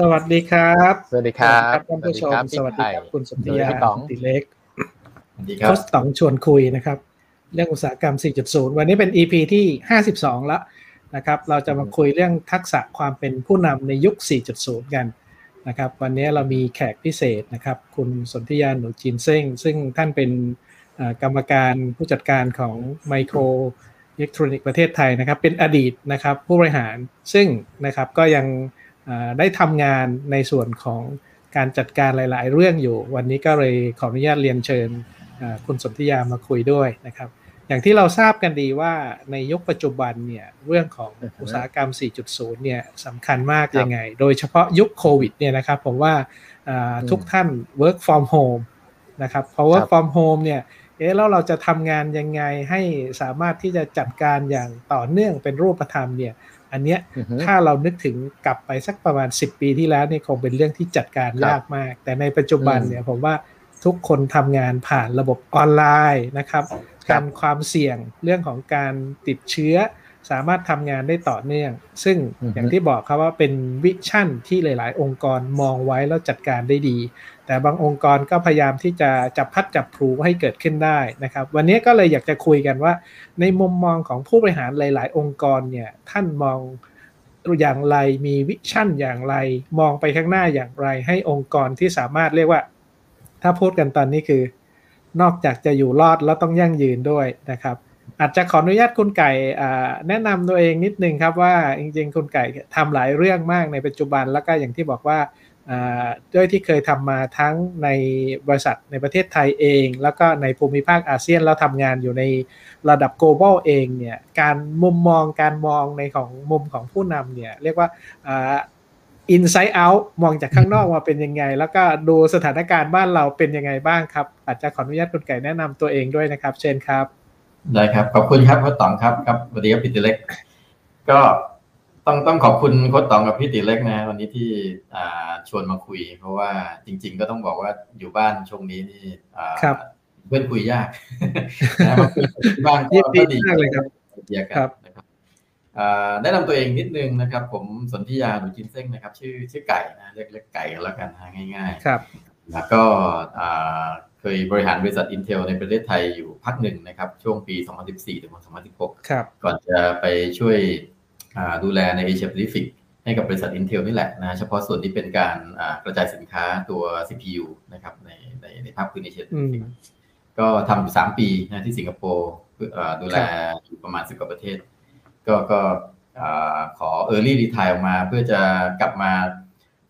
สวัสดีครับ สวัสดีครับท่านผู้ชมสวัสดีครับคุณสมธิยาต๋องติเล็กสวัสดีคโครับชต๋องชวนคุยนะครับ เรื่องอุตสาหกรรม 4.0 วันนี้เป็น EP ที่ 52 แล้วนะครับ เราจะมาคุยเรื่องทักษะความเป็นผู้นำในยุค 4.0 กันนะครับ วันนี้เรามีแขกพิเศษนะครับ คุณสนธิยาหนูจีนเซ้งซึ่งท่านเป็นเอ่อกรรมการผู้จัดการของไมโครอิเล็กทรอนิกส์ประเทศไทยนะครับ เป็นอดีตนะครับผู้บริหารซึ่งนะครับก็ยังเอ่อ ได้ทำงานในส่วนของการจัดการหลาย ๆ เรื่องอยู่ วันนี้ก็เลยขออนุญาตเรียนเชิญเอ่อคุณสนธิยามาคุยด้วยนะครับ อย่างที่เราทราบกันดีว่าในยุคปัจจุบันเนี่ยเรื่องของอือฮึอุตสาหกรรม 4.0 เนี่ยสำคัญมากครับยังไง โดยเฉพาะยุคโควิดเนี่ยนะครับผมว่าอ่าอืมทุกท่าน work from home นะครับเพราะ work ครับ from home เนี่ยเอ๊ะแล้วเราจะทำงานยังไงให้สามารถที่จะจัดการอย่างต่อเนื่องเป็นรูปธรรมเนี่ย อันเนี้ยอือฮึถ้าเรานึกถึงกลับไปสักประมาณ 10 ปีที่แล้วเนี่ยคงเป็นเรื่องที่จัดการครับยากมาก แต่ในปัจจุบันอืมเนี่ยผมว่าทุกคนทำงานผ่านระบบออนไลน์นะครับครับการความเสี่ยงเรื่องของการติดเชื้อ สามารถทำงานได้ต่อเนื่อง ซึ่งอือฮึอย่างที่บอกครับว่าเป็นวิชั่นที่หลาย ๆ องค์กรมองไว้แล้วจัดการได้ดี แต่บางองค์กรก็พยายามที่จะจับพัดจับพลูให้เกิดขึ้นได้นะครับ วันนี้ก็เลยอยากจะคุยกันว่า ในมุมมองของผู้บริหารหลาย ๆ องค์กรเนี่ยท่านมองอย่างไรมีวิชั่นอย่างไร มองไปข้างหน้าอย่างไร ให้องค์กรที่สามารถเรียกว่า ถ้าพูดกันตอนนี้คือ นอกจากจะอยู่รอดแล้วต้องยั่งยืนด้วยนะครับ อาจจะขออนุญาตคุณไก่แนะนำตัวเองนิดนึงครับว่าจริง ๆ คุณไก่ทำหลายเรื่องมากในปัจจุบันแล้วก็อย่างที่บอกว่า ด้วยที่เคยทำมาทั้งในบริษัทในประเทศไทยเอง แล้วก็ในภูมิภาคอาเซียนแล้วทำงานอยู่ในระดับ global เองเนี่ยการมุมมองการมองในของมุมของผู้นำเนี่ยเรียกว่าอ่า inside out มองจากข้างนอกมาเป็นยังไง แล้วก็ดูสถานการณ์บ้านเราเป็นยังไงบ้างครับ อาจจะขออนุญาตคุณไก่แนะนำตัวเองด้วยนะครับ เชิญครับ ได้ครับ ขอบคุณครับโค้ชต๋องครับครับสวัสดีครับพี่ติเล็ก ก็ ต้องต้องขอบคุณโค้ชต๋องกับพี่ติเล็กนะวันนี้ที่อ่าชวนมาคุย เพราะว่าจริง ๆ ก็ต้องบอกว่าอยู่บ้านช่วงนี้นี่อ่าครับเพื่อนคุยยากนะมาคุยที่บ้านก็ยินดีก็ดีมากเลยครับเดียกันครับนะครับอ่าแนะนำตัวเองนิดนึงนะครับ ผมสนธิยาหนูจินเซ้งนะครับ ชื่อชื่อไก่นะเรียกเรียกไก่กันแล้วกันนะง่ายๆครับแล้วก็อ่าเคยบริหารบริษัท Intel ในประเทศไทยอยู่พักหนึ่งนะครับ ช่วงปี 2014 ถึง 2016ครับก่อนจะไปช่วยอ่า ดูแลในเอเชียแปซิฟิกให้กับบริษัท Intel นี่แหละนะเฉพาะส่วนที่เป็นการอ่ากระจายสินค้าตัว CPU นะครับในในในภาคพื้นเอเชียแปอืซิมฟิกก็ทำอยู่3ปีนะที่สิงคโปร์เพื่ออ่าดูแลอยู่ประมาณ10กว่าประเทศ ก็ก็อ่าขอ Early Retire ออกมาเพื่อจะกลับมา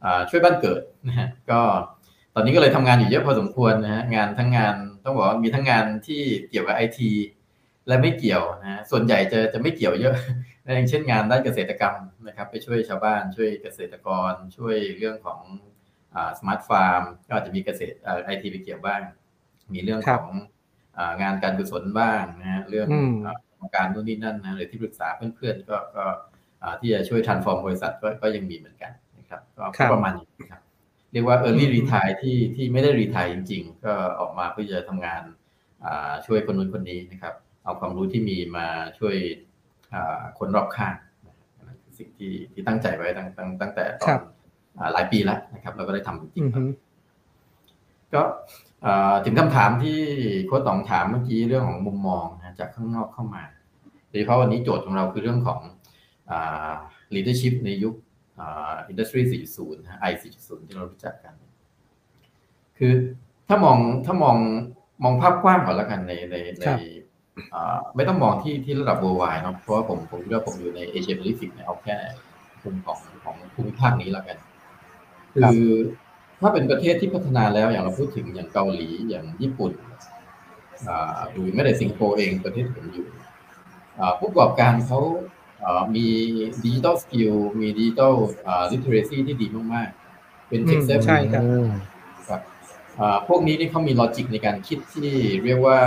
อ่าช่วยบ้านเกิดนะฮะก็ตอนนี้ก็เลยทำงานอยู่เยอะพอสมควรนะฮะงานทั้งงานต้องบอกว่ามีทั้งงานที่เกี่ยวกับไอทีและไม่เกี่ยวนะฮะส่วนใหญ่จะจะไม่เกี่ยวเยอะ อย่างเช่นงานด้านเกษตรกรรมนะครับ ไปช่วยชาวบ้าน ช่วยเกษตรกร ช่วยเรื่องของสมาร์ทฟาร์มก็อาจจะมีเกษตรไอทีไปเกี่ยวบ้าง มีเรื่องของอางานการกุศลบ้างนะฮะเรื่องอืมอ่าโครงการนู่นนี่นั่นนะหรือที่ปรึกษาเพื่อนๆก็ก็อ่าที่จะช่วย transform บริษัทก็ก็ยังมีเหมือนกันนะครับก็ครัก็บประมาณนี้ครับเรียกว่า early อืม retire ที่ที่ไม่ได้ retire จริง ๆ ก็ออกมาเพื่อจะทำงานอ่าช่วยคนนู้นคนนี้นะครับ เอาความรู้ที่มีมาช่วยอ่า คนรอบข้างนะครับนั่นคือสิ่งที่ที่ตั้งใจไว้ตั้งตั้งตั้งแต่ตอครันบอ่าหลายปีแล้วนะครับ เราก็ได้ทำจริอืงอๆฮึก็เอ่อถึงคำถามที่โค้ชต๋องถามเมื่อกี้เรื่องของมุมมองนะจากข้างนอกเข้ามาโดยเฉพาะวันนี้โจทย์ของเราคือเรื่องของอ่า leadership ในยุคอ่า industry 4.0นะ i 4.0 ที่เรารู้จักกัน คือถ้ามองถ้ามองมองภาพกว้างก่อนแล้วกันในในในครับอ่า ไม่ต้องมองที่ที่ระดับ worldwide เนาะเพราะว่าผมผมคิดว่าผมอยู่ในเอเชียแปซิฟิกเนี่ยเอาแค่กลุ่มของของภูมิภาคนี้แล้วกัน คือถ้าเป็นประเทศที่พัฒนาแล้วอย่างเราพูดถึงอย่างเกาหลีอย่างญี่ปุ่นอ่าหรือแม้แต่สิงคโปร์เองประเทศที่ผมอยู่อ่าผู้ประกอบการเขาอ่ามี digital skill มี digital literacy ที่ดีมากๆ เป็น tech อืม savvy ใช่ครับอืมครับอ่าพวกนี้นี่เขามี logic ในการคิดที่เรียกว่า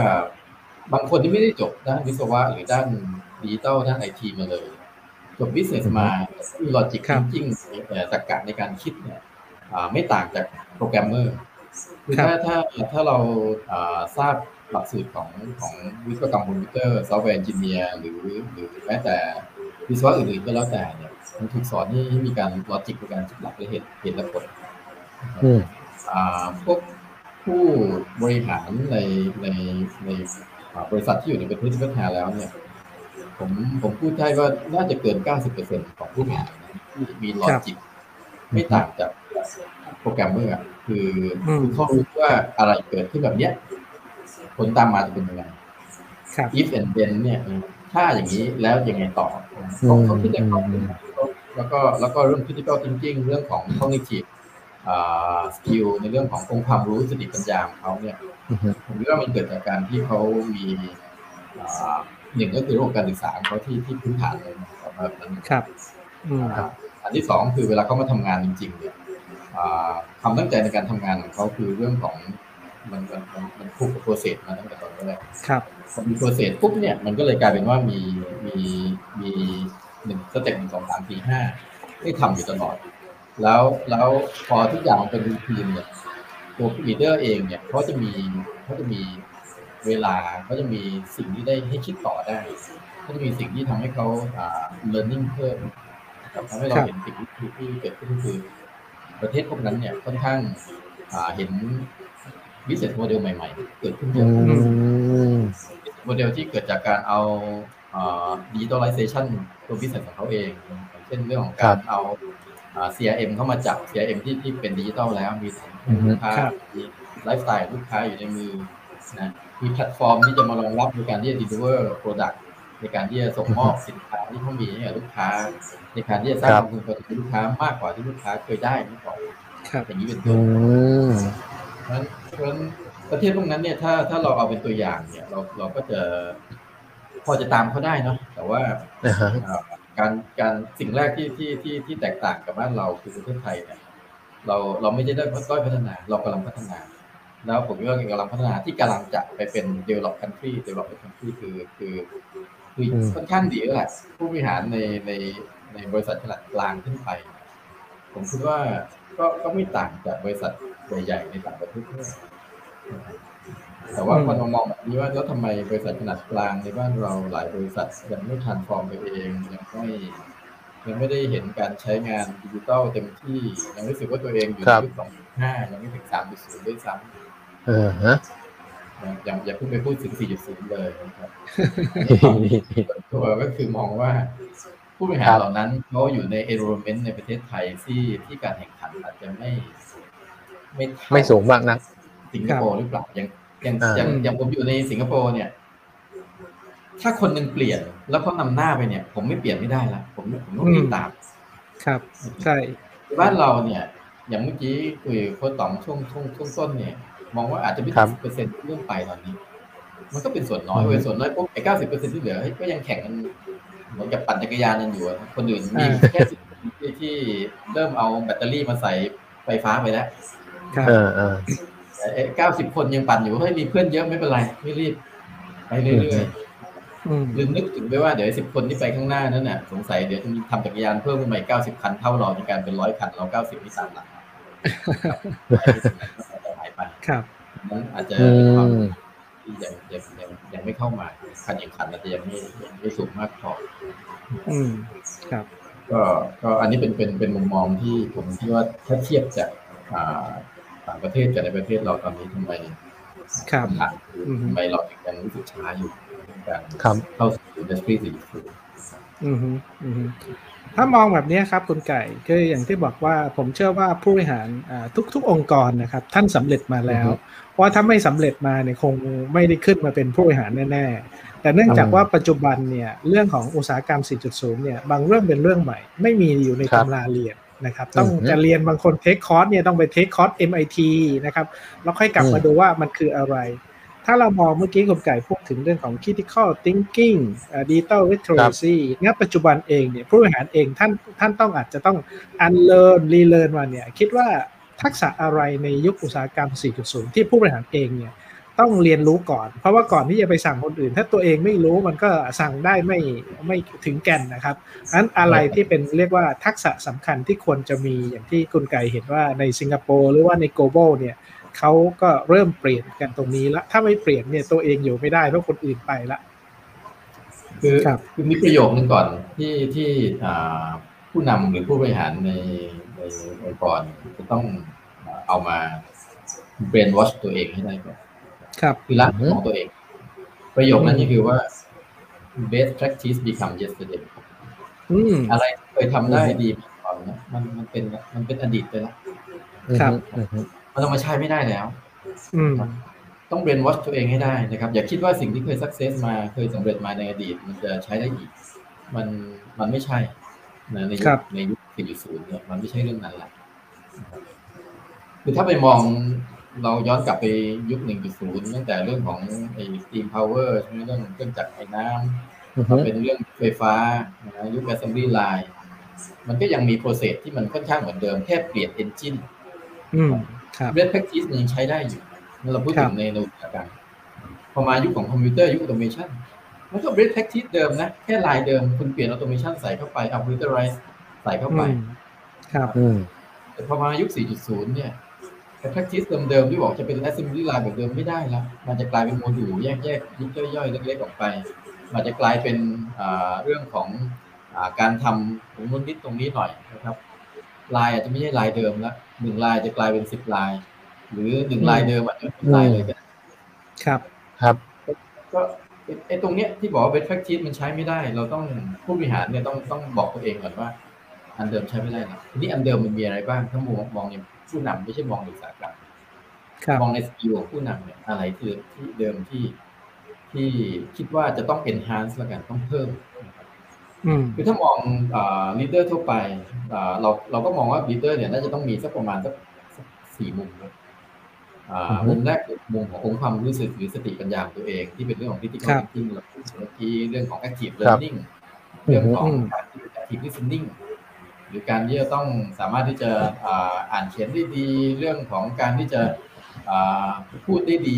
บางคนที่ไม่ได้จบด้านวิศวะหรือด้านดิจิตอลด้านไอทีมาเลย จบ business มามี logic ครับจริงๆตรรกะในการคิดเนี่ยอ่าไม่ต่างจากโปรแกรมเมอร์คือครับถ้าถ้าถ้าเราอ่าทราบหลักสูตรของของวิศวกรรมคอมพิวเตอร์ software engineer หรือหรือแม้แต่วิศวะอื่นๆก็แล้วแต่เนี่ยมันถูกสอนให้ให้มีการ logic ในการคิดหลักและเหตุเหตุและผลอืมอ่าพวกผู้บริหารในในในอ่า บริษัทที่อยู่ในประเทศที่พัฒนาแล้วเนี่ย ผมผมพูดได้ว่าน่าจะเกิน 90%ของผู้บริหารนะที่มี logic ไม่ต่างจากโปรแกรมเมอร์อะคืออืมคือเขารู้ว่าอะไรเกิดขึ้นแบบเนี้ย ผลตามมาจะเป็นยังไงครับ if and then เนี่ย ถ้าอย่างนี้แล้วยังไงต่อเขาเขาคิดอย่างเขาแล้วก็แล้วก็เรื่อง critical thinking เรื่องของ cognitive อ่า skill ในเรื่องขององค์ความรู้สติปัญญาของเขาเนี่ยอือฮึ ผมคิดว่ามันเกิดจากการที่เขามีอ่าหนึ่งก็คือระบบการศึกษาของเขาที่ที่พื้นฐานเลยนะครับแบบนั้นครับอืมอ่าอันที่สองคือเวลาเขามาทำงานจริง ๆ เนี่ยอ่าความตั้งใจในการทำงานของเขาคือเรื่องของมันมันมันมันคู่กับ process มาตั้งแต่ตอนแรกครับพอมี process ปุ๊บเนี่ยมันก็เลยกลายเป็นว่ามีมีมีหนึ่ง step หนึ่งสองสามสี่ห้าให้ทำอยู่ตลอด แล้วแล้วพอทุกอย่างมันเป็น routine เนี่ย ตัว leader เองเนี่ยเขาจะมีเขาจะมีเวลาเขาจะมีสิ่งที่ได้ให้คิดต่อได้เขาจะมีสิ่งที่ทำให้เขาอ่า learning เพิ่มนะครับทำให้เราครับเห็นสิ่งที่ที่เกิดขึ้นก็คือ ประเทศพวกนั้นเนี่ยค่อนข้างอ่าเห็น business model ใหม่ ๆ เกิดขึ้นเยอืมโมเดลที่เกิดจากการเอา digitalization ตัว business ของเขาเองอย่างเช่นเรื่องของการเอาอ่า CRM เข้ามาจับ CRM ที่ที่เป็นดิจิทัลแล้วมีลูกค้าครับมีไลฟ์สไตล์ลูกค้าอยู่ในมือนะมีแพลตฟอร์มที่จะมารองรับในการที่จะ deliver product ในการที่จะส่งมอบสินค้าที่เขามีให้กับลูกค้า ในการที่จะสร้างครับความพึงพอใจให้ลูกค้ามากกว่าที่ลูกค้าเคยได้เมื่อก่อนครับอย่างนี้เป็นอืต้นมเพราะฉะนั้นเพราะฉะนั้นประเทศพวกนั้นเนี่ยถ้าถ้าเราเอาเป็นตัวอย่างเนี่ยเราเราก็จะพอจะตามเขาได้เนาะแต่ว่านะฮะอ่า การการสิ่งแรกที่ที่ที่ที่แตกต่างกับบ้านเราคือประเทศไทยเนี่ยเราเราไม่ได้ได้ด้อยพัฒนา เรากำลังพัฒนา แล้วผมคิดว่ากำลังพัฒนาที่กำลังจะไปเป็น develop country develop country คือคือคืออมค่อนข้างดีแล้วแหละผู้บริหารในในในบริษัทขนาดกลางขึ้นไป ผมคิดว่าก็ก็ไม่ต่างจากบริษัทใหญ่ๆในต่างประเทศด้วยนะครับ แต่ว่าอืมพอมามองแบบนี้ว่าแล้วทำไมบริษัทขนาดกลางในบ้านเราหลายบริษัทยังไม่ทันฟอร์มตัวเองยังไม่ยังไม่ได้เห็นการใช้งานดิจิทัลเต็มที่ ยังรู้สึกว่าตัวเองอยู่ครัในบยุคสองห้ายังไม่ถึงสามจุดศูนย์ด้วยซ้เออฮะำยังอย่าเพิ่งไปพูดถึงสี่จุดศูนย์เลยนะครับส่วนตัวก็คือมองว่าผู้บริหารครับเหล่านั้นเขาอยู่ใน environment ในประเทศไทยที่ที่การแข่งขันอาจจะไม่ ไม่เท่าไม่สูงมากนักสิงคโปร์หรือเปล่าอย่าง อย่างอ่าอย่างอย่างผมอยู่ในสิงคโปร์เนี่ย ถ้าคนหนึ่งเปลี่ยนแล้วเขานำหน้าไปเนี่ย ผมไม่เปลี่ยนไม่ได้ละผมผมต้องรีบตาม ครับ ใช่บ้านเราเนี่ย อย่างเมื่อกี้คุยกับโค้ชต๋องช่วงช่วงช่วงต้นเนี่ย มองว่าอาจจะไม่ครัถึบงเปอร์เซ็นต์เรื่องไปตอนนี้ มันก็เป็นส่วนน้อยอืมเว้ยส่วนน้อยปุ๊บไอ้เก้าสิบเปอร์เซ็นต์ที่เหลือเฮ้ยก็ยังแข่งกันเหมือนกับปั่นจักรยานกันอยู่อะคนอื่นมีอ่าแค่สิบที่ที่เริ่มเอาแบตเตอรี่มาใส่ไฟฟ้าไปแล้วครับ เออเออแต่เก้าสิบคนยังปั่นอยู่เฮ้ยมีเพื่อนเยอะไม่เป็นไรไม่รีบ ไปเรื่อยอืมๆลืมนึกถึงไปว่าเดี๋ยวสิบคนที่ไปข้างหน้านั้นน่ะสงสัยเดี๋ยวจะมีทำจักรยานเพิ่มขึ้นมาอีกเก้าสิบคันเท่าเราในการเป็นร้อยคันเราเก้าสิบที่สามหลังหายไปครับนั้นอาจจะอืเป็นความมที่ยังยังยังยังไม่เข้ามาคันแข่งขันอาจจะยังไม่ยังไม่สูงมากพออืมครับ ก็ก็อันนี้เป็นเป็นเป็นมุมมองที่ผมคิดว่าถ้าเทียบจากอ่า ต่างประเทศกับในประเทศเราตอนนี้ทำไมครับคำถามคืออือฮึทำไมเราถึงยังรู้สึกช้าอยู่ในการครับเข้าสู่อินดัสทรีสี่สิบอืมฮึอืมฮึถ้ามองแบบนี้ครับคุณไก่ก็อย่างที่บอกว่าผมเชื่อว่าผู้บริหารอ่าทุก ๆ องค์กรนะครับ ท่านสำเร็จมาแล้วเพราะถ้าไม่สำเร็จมาเนี่ยคงไม่ได้ขึ้นมาเป็นผู้บริหารแน่ๆ แต่เนื่องจากอืมว่าปัจจุบันเนี่ยเรื่องของอุตสาหกรรม 4.0 เนี่ยบางเรื่องเป็นเรื่องใหม่ ไม่มีอยู่ในครับตำราเรียน นะครับต้องอืมจะเรียนบางคนเทคคอร์สเนี่ยต้องไปเทคคอร์ส MIT นะครับแล้วค่อยกลับมาอืมดูว่ามันคืออะไร ถ้าเรามองเมื่อกี้คุณไก่พูดถึงเรื่องของ critical thinking อ่า digital literacy ณปัจจุบันเองเนี่ยผู้บริหารเองท่านท่านต้องอาจจะต้อง unlearn relearn มาเนี่ยคิดว่าทักษะอะไรในยุคอุตสาหกรรม 4.0 ที่ผู้บริหารเองเนี่ย ต้องเรียนรู้ก่อน เพราะว่าก่อนที่จะไปสั่งคนอื่น ถ้าตัวเองไม่รู้มันก็สั่งได้ไม่ไม่ถึงแก่นนะครับอันอะไรที่เป็นเรียกว่าทักษะสำคัญที่ควรจะมีอย่างที่คุณไก่เห็นว่าในสิงคโปร์หรือว่าใน global เนี่ยเขาก็เริ่มเปลี่ยนกันตรงนี้ละถ้าไม่เปลี่ยนเนี่ยตัวเองอยู่ไม่ได้เพราะคนอื่นไปละคือครับคือมีประโยคนึงก่อนที่ที่อ่าผู้นำหรือผู้บริหารในในองค์กรจะต้องเอามาเบรนวอชตัวเองให้ได้ก่อน ครับคือรักของตัวเอง ประโยคนั้นก็คือว่า best practice become yesterday อืมอะไรที่เคยทำได้ดีมาก่อนนะมันมันเป็นมันเป็นอดีตไปแล้วครับอืมอืมมันเอามาใช้ไม่ได้แล้วอืมต้องเบรนวอชตัวเองให้ได้นะครับ อย่าคิดว่าสิ่งที่เคยสักเซสมาเคยสำเร็จมาในอดีต มันจะใช้ได้อีก มันมันไม่ใช่นะในยุครัคบในยุค4.0เนี่ยมันไม่ใช่เรื่องนั้นแหละคือถ้าไปมอง เราย้อนกลับไปยุค1.0ตั้งแต่เรื่องของไอ้ steam power ใช่ไหมเรื่องเครื่องจักรไอ้น้ำอืมเป็นเรื่องไฟฟ้านะยุค assembly line มันก็ยังมี process ที่มันค่อนข้างเหมือนเดิมแค่เปลี่ยน engine อืมครับ best practice มันยังใช้ได้อยู่เมื่อเราพูดครัถึบงในอุตสาหกรรมพอมายุคของคอมพิวเตอร์ยุค automation มันก็ best practice เดิมนะ แค่ลายเดิมคุณเปลี่ยน automation ใส่เข้าไปเอา computerize ใส่เข้าไปอืมครับอืมแต่พอมายุค 4.0 เนี่ย ไอ้ practice เดิมๆที่บอกจะเป็น assembly line แบบเดิมไม่ได้แล้ว มันจะกลายเป็นโมดูลแยกๆยิบย่อยๆ เล็กๆออกไป มันจะกลายเป็นอ่าเรื่องของอาการทำตรงนู้นนิดตรงนี้หน่อยนะครับลายอาจจะไม่ใช่ลายเดิมแล้วหนึ่งลายจะกลายเป็นสิบลาย หรือหนึ่งลายเดิมอาจจะเป็นลายเลยก็ได้ครับครับก็ไอ้ไอ้ตรงเนี้ยที่บอกว่าเป็น practice มันใช้ไม่ได้ เราต้องผู้บริหารเนี่ยต้องต้องบอกตัวเองก่อนว่า อันเดิมใช้ไม่ได้นะทีนี้อันเดิมมันมีอะไรบ้างถ้ามองมองใน ผู้นำไม่ใช่มองในอุตสาหกรรมครับมองใน skill ของผู้นำเนี่ยอะไรคือที่เดิมที่ที่คิดว่าจะต้อง enhance แล้วกันต้องเพิ่มนะครับอืมคือถ้ามอง leader ทั่วไปอ่าเราเราก็มองว่า leader เนี่ยน่าจะต้องมีสักประมาณสักสักสี่มุมครับอ่าอือฮึมุมแรกคือมุมขององค์ความรู้สึกหรือสติปัญญาของตัวเอง ที่เป็นเรื่องของ critical ครับ thinking เราพูดเมื่อกี้เรื่องของ active ครับ learning เรื่องของอืมการที่ active listening ห รือการที่จะต้องสามารถที่จะอ่าอ่านเขียนได้ดี เรื่องของการที่จะอ่าพูดได้ดี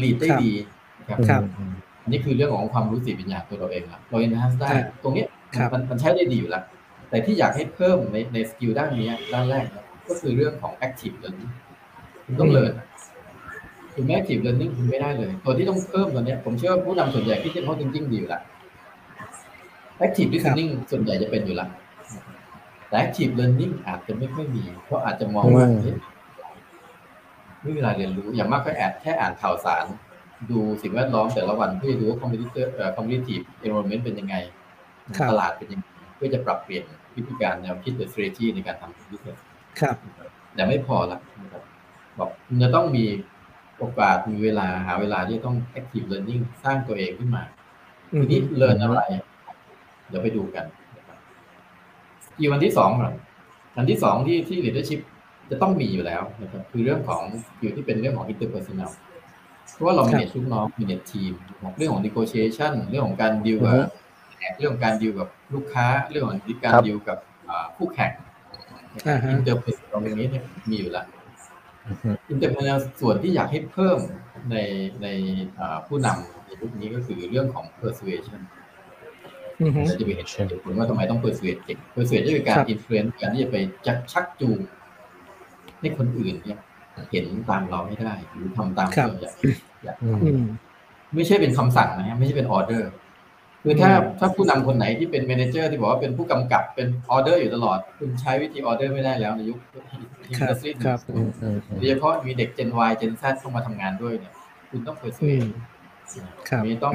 lead ได้ดีนะครับครับอืมอันนี้คือเรื่องของความรู้สึกปัญญาตัวเราเองละเรา enhance ได้ครับตรงเนี้ยครับมันมันใช้ได้ดีอยู่แล้ว แต่ที่อยากให้เพิ่มในในสกิลด้านนี้ด้านแรกนะก็คือเรื่องของ active learning คุณต้องเรียนคุณไม่ active learning คุณไม่ได้เลย ตัวที่ต้องเพิ่มตัวเนี้ยผมเชื่อว่าผู้นำส่วนใหญ่ที่จะเขาจริงๆดีอยู่แล้ว active listening ส่วนใหญ่จะเป็นอยู่แล้ว แต่ active learning อาจจะไม่ค่อยมี เพราะอาจจะมองว่าอืมเอ๊ะไม่มีเวลาเรียนรู้อย่างมากก็แอดแค่อ่านข่าวสาร ดูสิ่งแวดล้อมแต่ละวันเพื่อจะดูว่า competitor เอ่อ competitive environment เป็นยังไงครับตลาดเป็นยังไงเพื่อจะปรับเปลี่ยนวิธีการแนวคิดหรือ strategy ในการทำ business ครับ แต่ไม่พอละนะครับบอกคุณจะต้องมีโอกาสมีเวลาหาเวลาที่จะต้อง active learning สร้างตัวเองขึ้นมาอืม ทีนี้เรียนอะไร เดี๋ยวไปดูกัน นะครับสกิลวันที่สองก่อนอันที่สองที่ที่ leadership จะต้องมีอยู่แล้วนะครับคือเรื่องของ skill ที่เป็นเรื่องของ interpersonal เพราะว่าเรา manage ลูกน้อง manage ทีมนะครับเรื่องของ negotiation เรื่องของการดีลอือบฮึเรื่องของการดีลกับลูกค้า เรื่องของการครับดีลกับอ่าคู่แข่งอ่าฮะ interpersonal ตรงนี้เนี่ยมีอยู่แล้วอืมอืม interpersonal ส่วนที่อยากให้เพิ่มในในอ่าผู้นำในยุคนี้ก็คือเรื่องของ persuasion อืมเราจะไปเห็นเหตุผลว่าทำไมต้อง persuade เก่ง persuade ก็คือการครับ influence การที่จะไปชักชักจูงให้คนอื่นเนี่ยเห็นตามเราให้ได้ หรือทำตามครับที่เราอยากอยากอืมอืมไม่ใช่เป็นคำสั่งนะฮะไม่ใช่เป็นออเดอร์ คือถ้าอืมถ้าผู้นำคนไหนที่เป็น manager ที่บอกว่าเป็นผู้กำกับเป็นออเดอร์อยู่ตลอด คุณใช้วิธีออเดอร์ไม่ได้แล้วในยุคครับ industry ครับอืมอืมอืมโดยเฉพาะมีเด็ก Gen Y Gen Z เข้ามาทำงานด้วยเนี่ย คุณต้องอื persuade มครับมีต้อง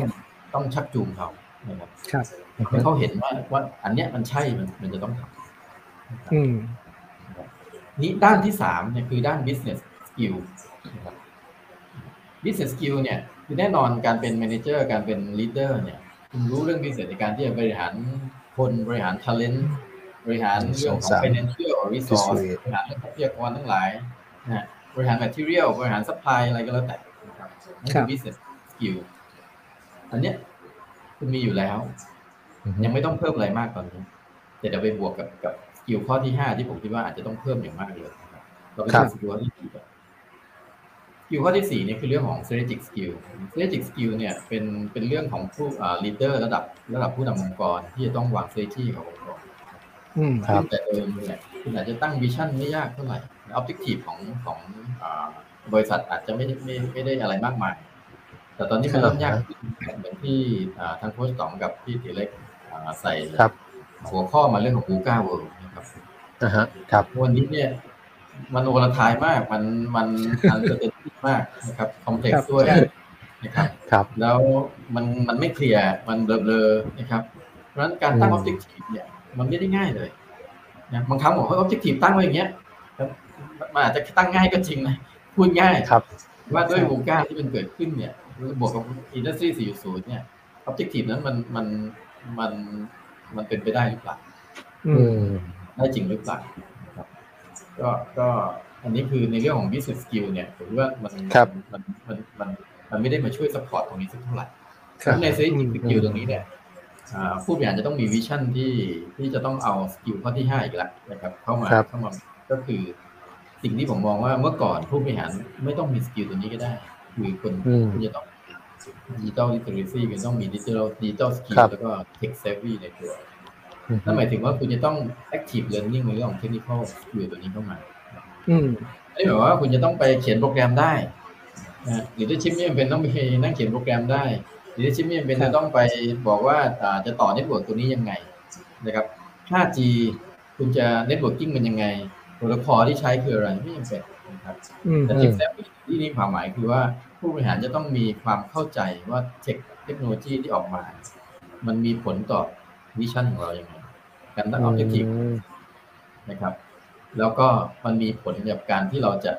ต้องชักจูงเขา นะครับครับให้เขาเห็นว่าว่าอันเนี้ยมันใช่มันมันจะต้องทำอืมนี้ด้านที่สามเนี่ยคือด้าน business skill นะครับ business skill เนี่ยคือแน่นอนการเป็น manager การเป็น leader เนี่ยคุณรู้เรื่อง business ในการที่จะบริหารคนบริหาร talent บริหารเรื่องของ financial resource บริหารเรื่องทรัพยากรทั้งหลายนะฮะบริหาร material บริหาร supply อะไรก็แล้วแต่นะครับนั่นคือครับ business skill อันเนี้ย คุณมีอยู่แล้วอืมยังไม่ต้องเพิ่มอะไรมากตอนนี้แต่เดี๋ยวไปบวกกับกับ skill ข้อที่ห้าที่ผมคิดว่าอาจจะต้องเพิ่มอย่างมากเลยนะครับเราไปดูครับ skill ข้อที่สี่ก่อน skill ข้อที่สี่เนี่ยคือเรื่องของ strategic skill strategic skill เนี่ยเป็นเป็นเรื่องของผู้อ่า leader ระดับระดับผู้นำองค์กรที่จะต้องวาง strategy ขององค์กรอืมครับซึ่งแต่เดิมเนี่ยคุณอาจจะตั้งวิชั่นไม่ยากเท่าไหร่ objective ของของอ่าบริษัทอาจจะไม่ได้ไม่ไม่ได้อะไรมากมาย แต่ตอนนี้มันเริ่มยากขึ้นเหมือนที่อ่าทางโค้ชต๋องกับพี่ตีเล็กอ่าใส่ครับหัวข้อมาเรื่องของ Google World นะครับอ่าฮะครับวันนี้เนี่ยมันโอลทายมาก มันมัน uncertain มากนะครับ complex ครับด้วยใช่นะครับครับ แล้วมันมันไม่เคลียร์มันเบลอๆนะครับ เพราะฉะนั้นการตั้งอือม objective เนี่ย มันไม่ได้ง่ายเลยนะบางครั้งบอกว่า objective ตั้งไว้อย่างเงี้ยครับมันอาจจะตั้งง่ายก็จริงนะพูดง่ายครับ ว่าด้วยครับวงการที่มันเกิดขึ้นเนี่ย บวกกับ industry 4.0เนี่ย objective นั้นมันมันมันมันเป็นไปได้หรือเปล่าอืออืมได้จริงหรือเปล่านะครับก็ก็อันนี้คือในเรื่องของ business skill เนี่ยผมว่ามันครับมันมันมันมันไม่ได้มาช่วย support ตรงนี้สักเท่าไหร่ครับใน strategic อืม skill ตรงนี้เนี่ยอ่าผู้บริหารจะต้องมี vision ที่ที่จะต้องเอา skill ข้อที่ห้าอีกแล้วนะครับ เข้ามาครับเข้ามาก็คือสิ่งที่ผมมองว่าเมื่อก่อนผู้บริหารไม่ต้องมี skill ตัวนี้ก็ได้ คือคนอืมคุณจะต้อง digital literacy คุณต้องมี digital digital skill ครับแล้วก็tech savvy ในตัวอืมนั่นหมายถึงว่าคุณจะต้อง active learning ในเรื่องของ technical skill ตัวนี้เข้ามาอืมไม่ได้หมายว่าคุณจะต้องไปเขียนโปรแกรมได้นะ leadership ไม่จำเป็นต้องไปนั่งเขียนโปรแกรมได้ leadership ไม่จำเป็นครับจะต้องไปบอกว่าอ่าจะต่อ network ตัวนี้ยังไงนะครับ 5G คุณจะ networking มันยังไงโปรโตคอลที่ใช้คืออะไรไม่จำเป็นนะครับอืมแต่ tech savvy นี่ความหมายคือว่า ผู้บริหารจะต้องมีความเข้าใจว่าเทคเทคโนโลยีที่ออกมา มันมีผลต่อ vision ของเราอย่างไรการตั้ง objective นะครับ แล้วก็มันมีผลกับการที่เราจะ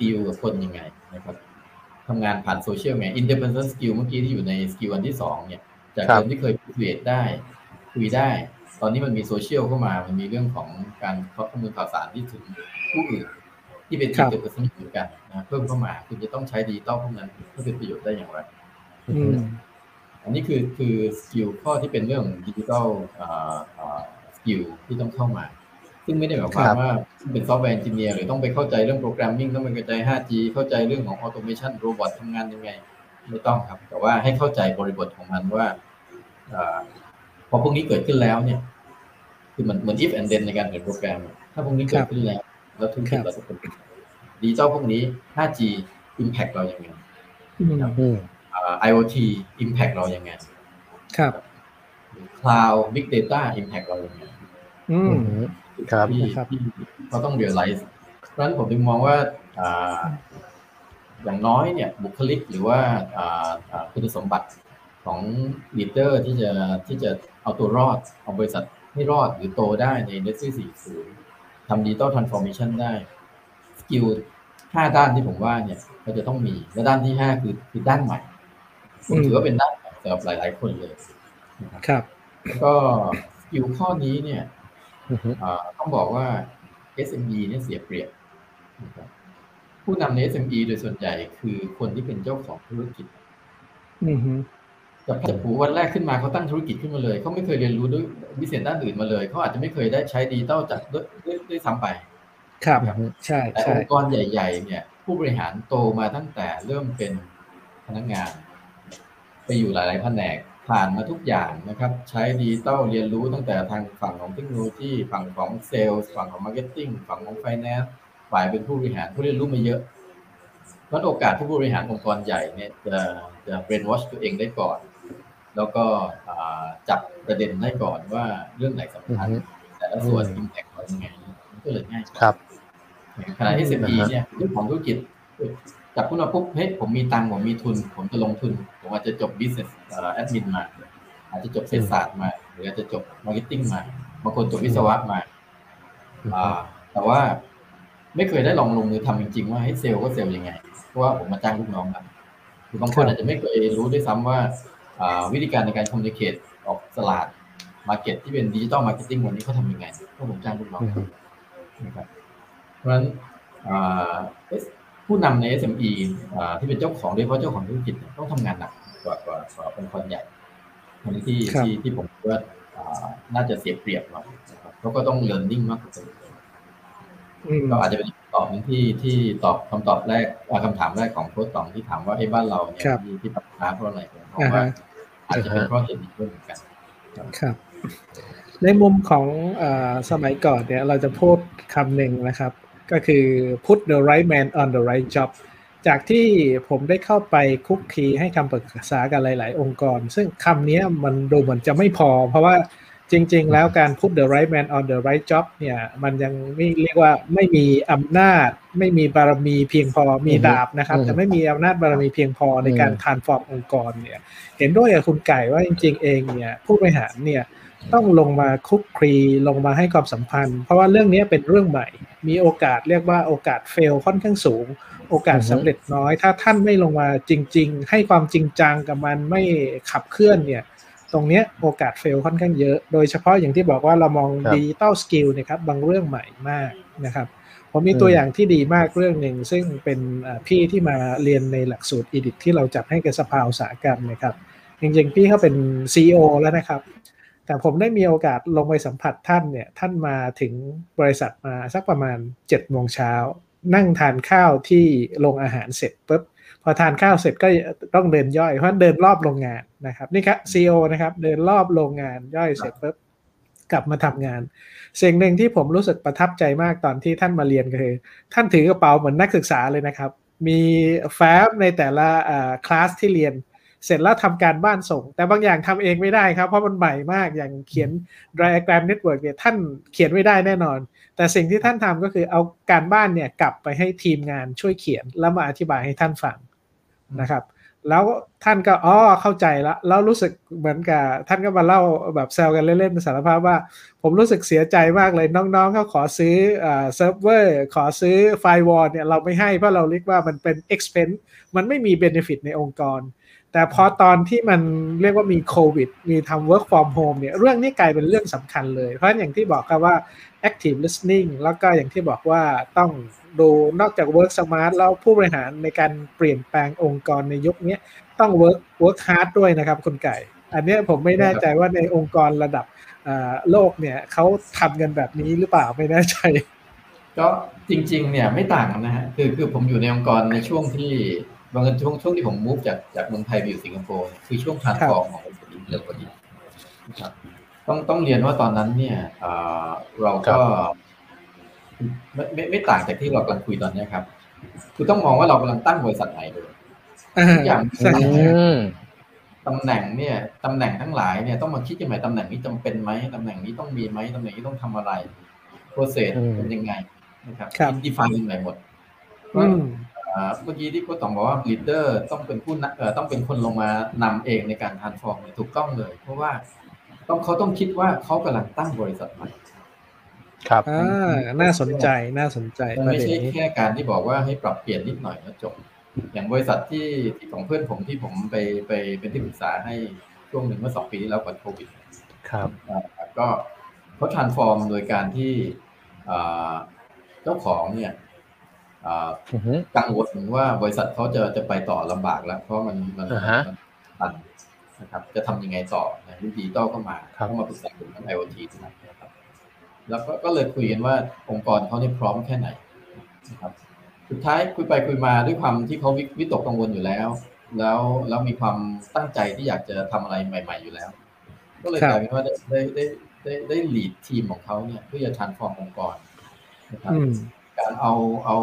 ดีลกับคนยังไงนะครับทำงานผ่านโซเชียลไง interpersonal skill เมื่อกี้ที่อยู่ใน skill อันที่สองเนี่ย จากครับเดิมที่เคยคุยได้คุยได้ ตอนนี้มันมีโซเชียลเข้ามา มันมีเรื่องของการข้อมูลข่าวสารที่ถึงผู้อื่น ที่เป็นที่ครับเกิดขึ้นเหมือนกันนะเพิ่มเข้ามาคุณจะต้องใช้ดิจิตอลพวกนั้นเพื่อเป็นประโยชน์ได้อย่างไรอืมอันนี้คือคือ skill ข้อที่เป็นเรื่อง digital skill ที่ต้องเข้ามา ซึ่งไม่ได้หมายความครับว่าเป็น software engineer หรือต้องไปเข้าใจเรื่อง programming ต้องไปเข้าใจ 5G เข้าใจเรื่องของ automation robot ทำงานยังไง ไม่ต้องครับ แต่ว่าให้เข้าใจบริบทของมันว่าอ่าพอพวกนี้เกิดขึ้นแล้วเนี่ย คือมันเหมือน if and then ในการเขียนโปรแกรมอะถ้าพวกนี้เกิดขึ้นแล้ว แล้วธุรกิจเราจะเป็นดิจิทัลพวกนี้ 5G impact เรายังไงอืมอืมอ่า IoT impact เรายังไง ครับ Cloud Big Data Impact เรายังไงอือืมมครับที่นะครับที่เขาต้อง realize เพราะฉะนั้นผมถึงมองว่าอ่าอย่างน้อยเนี่ยบุคลิกหรือว่าอ่าอ่าคุณสมบัติของ leader ที่จะที่จะเอาตัวรอด เอาบริษัทให้รอดหรือโตได้ใน Industry 4.0 ทำ Digital Transformation ได้ skill ห้าด้านที่ผมว่าเนี่ยก็จะต้องมี และด้านที่ห้าคือคือด้านใหม่ผมถือว่าเป็นด้านใหม่สำหรับหลาย ๆ คนเลยนะครับครับแล้วก็ skill ข้อนี้เนี่ยอืมอ่าต้องบอกว่า SME เนี่ยเสียเปรียบนะครับผู้นำใน SME โดยส่วนใหญ่คือคนที่เป็นเจ้าของธุรกิจ อืมฮึจับจับผูวันแรกขึ้นมาเขาตั้งธุรกิจขึ้นมาเลยเขาไม่เคยเรียนรู้ด้วยวิเศษด้านอื่นมาเลยเขาอาจจะไม่เคยได้ใช้ดิจิตอลจากด้วยด้วยด้วยซ้ำไปครับครับใช่ใช่แต่องค์กรใหญ่ ๆ เนี่ย ผู้บริหารโตมาตั้งแต่เริ่มเป็นพนักงาน ไปอยู่หลายๆแผนกผ่านมาทุกอย่างนะครับ ใช้ดิจิตอลเรียนรู้ตั้งแต่ทางฝั่งของเทคโนโลยีฝั่งของเซลล์ฝั่งของ marketing ฝั่งของไฟแนนซ์ฝ่ายเป็นผู้บริหารผู้เรียนรู้มาเยอะเพราะโอกาสที่ผู้บริหารองค์กรใหญ่เนี่ยจะจะเบรนวอชตัวเองได้ก่อน แล้วก็อ่าจับประเด็นได้ก่อนว่าเรื่องไหนสำคัญอือฮึแต่ละส่วนอิมแพคเขายังไงมันก็เลยง่ายกว่าครับขณะที่ SME อ่าฮะเนี่ยเรื่องของธุรกิจจับขึ้นมาปุ๊บเฮ้ยผมมีตังค์ผมมีทุน ผมจะลงทุน ผมอาจจะจบ business แอดมินมา อาจจะจบเศรษฐศาสตร์มา หรืออาจจะจบ marketing มาบางคนจบวิศวะมาอ่าแต่ว่าไม่เคยได้ลองลงมือทำจริง ๆ ว่าให้ sell ก็ sell ยังไง เพราะว่าผมมาจ้างลูกน้องครับคือบางคนอาจจะไม่เคยรู้ด้วยซ้ำว่าอ่า วิธีการในการคอมมิ n นิเคตออกตลาด market ที่เป็น digital marketing วันนี้เขาทำยังไงเพราะผมจ้างลูกน้องอืมนะครับเพราะฉะนั้นอ่าผู้นำใน SME อ่าที่เป็นเจ้าของโดยเฉพาะเจ้าของธุรกิจเนี่ยต้องทำงานหนักกว่ากว่ากว่าองค์กรใหญ่อันนี้ที่ครับที่ที่ผมคิดว่าอ่าน่าจะเสียเปรียบหน่อยนะครับเขาก็ต้องเรียนรู้มากกว่าคนอื่นอืมก็อาจจะเป็นคำตอบหนึงที่ที่ตอบคำตอบแรกอ่าคำถามแรกของโค้ชตองที่ถามว่าไอ้บ้านเราเนี่ยครับที่ที่ปัญหาเพราะอะไรผมมองอ่าว่าฮะ อาจจะเป็นเพราะเหตุนี้ด้วยเหมือนกันครับ ในมุมของอสมัยก่อนเนี่ยเราจะพูดคำหนึ่งนะครับ ก็คือ put the right man on the right job จากที่ผมได้เข้าไปคุกคีให้คำปรึกษากับหลาย ๆ องค์กร ซึ่งคำนี้มันดูเหมือนจะไม่พอ เพราะว่า จริง ๆ แล้วการ put the right man on the right job เนี่ย มันยังไม่เรียกว่าไม่มีอำนาจ ไม่มีบารมีเพียงพอมีดาบนะครับ แต่ไม่มีอำนาจบารมีเพียงพอในการ transform องค์กรเนี่ย เห็นด้วยกับคุณไก่ว่าจริง ๆ เองเนี่ยผู้บริหารเนี่ยต้องลงมาคุกคลีลงมาให้ความสัมพันธ์ เพราะว่าเรื่องนี้เป็นเรื่องใหม่ มีโอกาสเรียกว่าโอกาส fail ค่อนข้างสูง โอกาสสำเร็จน้อย ถ้าท่านไม่ลงมาจริง ๆ ให้ความจริงจังกับมันไม่ขับเคลื่อนเนี่ย ตรงเนี้ยโอกาส fail ค่อนข้างเยอะ โดยเฉพาะอย่างที่บอกว่าเรามอง digital skill นะครับบางเรื่องใหม่มากนะครับผมมีตัวอย่างที่ดีมากเรื่องหนึ่ง ซึ่งเป็นพี่ที่มาเรียนในหลักสูตรอีดิทที่เราจัดให้กับสภาอุตสาหกรรมนะครับ จริงๆ พี่เขาเป็น CEO แล้วนะครับ แต่ผมได้มีโอกาสลงไปสัมผัสท่านเนี่ย ท่านมาถึงบริษัทมาสักประมาณ7จ็ดโมงเช้า นั่งทานข้าวที่โรงอาหารเสร็จปุ๊บ พอทานข้าวเสร็จก็ต้องเดินย่อยเพราะเดินรอบโรงงานนะครับ นี่ครับซีอนะครับ เดินรอบโรงงานย่อยเสร็จปุ๊บกลับมาทำงาน สิ่งหนึ่งที่ผมรู้สึกประทับใจมากตอนที่ท่านมาเรียนก็คือ ท่านถือกระเป๋าเหมือนนักศึกษาเลยนะครับ มีแฟ้มในแต่ละคลาสที่เรียนเสร็จแล้วทำการบ้านส่ง แต่บางอย่างทำเองไม่ได้ครับ เพราะมันใหม่มากอย่างเขียน diagram network เนี่ยท่านเขียนไม่ได้แน่นอน แต่สิ่งที่ท่านทำก็คือเอาการบ้านเนี่ยกลับไปให้ทีมงานช่วยเขียนแล้วมาอธิบายให้ท่านฟัง นะครับ แล้วท่านก็อ๋อเข้าใจแล้วแล้วรู้สึกเหมือนกับท่านก็มาเล่าแบบแซวกันเล่นๆเป็นสารภาพว่า ผมรู้สึกเสียใจมากเลยน้องๆเขาขอซื้อเซิร์ฟเวอร์ขอซื้อ firewall เนี่ยเราไม่ให้เพราะเราเรียกว่ามันเป็น expense มันไม่มี benefit ในองค์กร แต่พอตอนที่มันเรียกว่ามีโควิด มีทำ work from home เนี่ยเรื่องนี้กลายเป็นเรื่องสำคัญเลย เพราะอย่างที่บอกครับว่า active listening แล้วก็อย่างที่บอกว่าต้อง ดูนอกจาก work smart แล้วผู้บริหารในการเปลี่ยนแปลงองค์กรในยุคนี้ต้อง work work hard ด้วยนะครับคุณไก่ อันนี้ผมไม่แน่ใจว่าในองค์กรระดับโลกเนี่ยเขาทำกันแบบนี้หรือเปล่าไม่แน่ใจ ก็จริง ๆ เนี่ยไม่ต่างกันนะฮะคือคือผมอยู่ในองค์กรในช่วงที่บางช่วงช่วงที่ผม move จากจากเมืองไทยไปอยู่สิงคโปร์คือช่วง transform ของบริษัทอินเตอร์พอดีนะครับต้องต้องเรียนว่าตอนนั้นเนี่ยเราก็ ไม่ไม่ไม่ต่างจากที่เรากำลังคุยตอนนี้ครับ คือต้องมองว่าเรากำลังตั้งบริษัทใหม่เลยทุกอย่างตำแหน่งเนี่ยตำแหน่งทั้งหลายเนี่ยต้องมาคิดยังไงตำแหน่งนี้จำเป็นไหมตำแหน่งนี้ต้องมีไหมตำแหน่งนี้ต้องทำอะไรprocess เป็นยังไงนะครับ define ยังไงหมดเมื่อกี้ที่โค้ชตองบอกว่า leader ต้องเป็นผู้เอ่อต้องเป็นคนลงมานำเองในการ transform ถูกต้องเลย เพราะว่าต้องเขาต้องคิดว่าเขากำลังตั้งบริษัทใหม่ ครับอ่าน่าสนใจน่าสนใจไม่ใช่แค่การที่บอกว่าให้ปรับเปลี่ยนนิดหน่อยแล้วจบ อย่างบริษัทที่ที่ของเพื่อนผมที่ผมไปไปเป็นที่ปรึกษาให้ช่วงหนึ่งเมื่อสองปีที่แล้วก่อนโควิดครับก็เขาทานฟอร์มโดยการที่เจ้าของเนี่ยกังวลว่าบริษัทเขาจะจะไปต่อลำบากแล้ว เพราะมันมันตันนะครับ จะทำยังไงต่อนะรุ่นดิจิตอลก็มาเข้ามาปรึกษาผมทั้ง IoT นะครับ แล้วก็ก็เลยคุยกันว่าองค์กรเขาเนี่ยพร้อมแค่ไหนนะครับสุดท้ายคุยไปคุยมาด้วยความที่เขาวิตกกังวลอยู่แล้ว แล้วแล้วมีความตั้งใจที่อยากจะทำอะไรใหม่ ๆ อยู่แล้ว ก็เลยกลายเป็นว่าได้ได้ได้ได้ได้ lead ทีมของเขาเนี่ยเพื่อจะ transform องค์กรนะครับการเอาเอา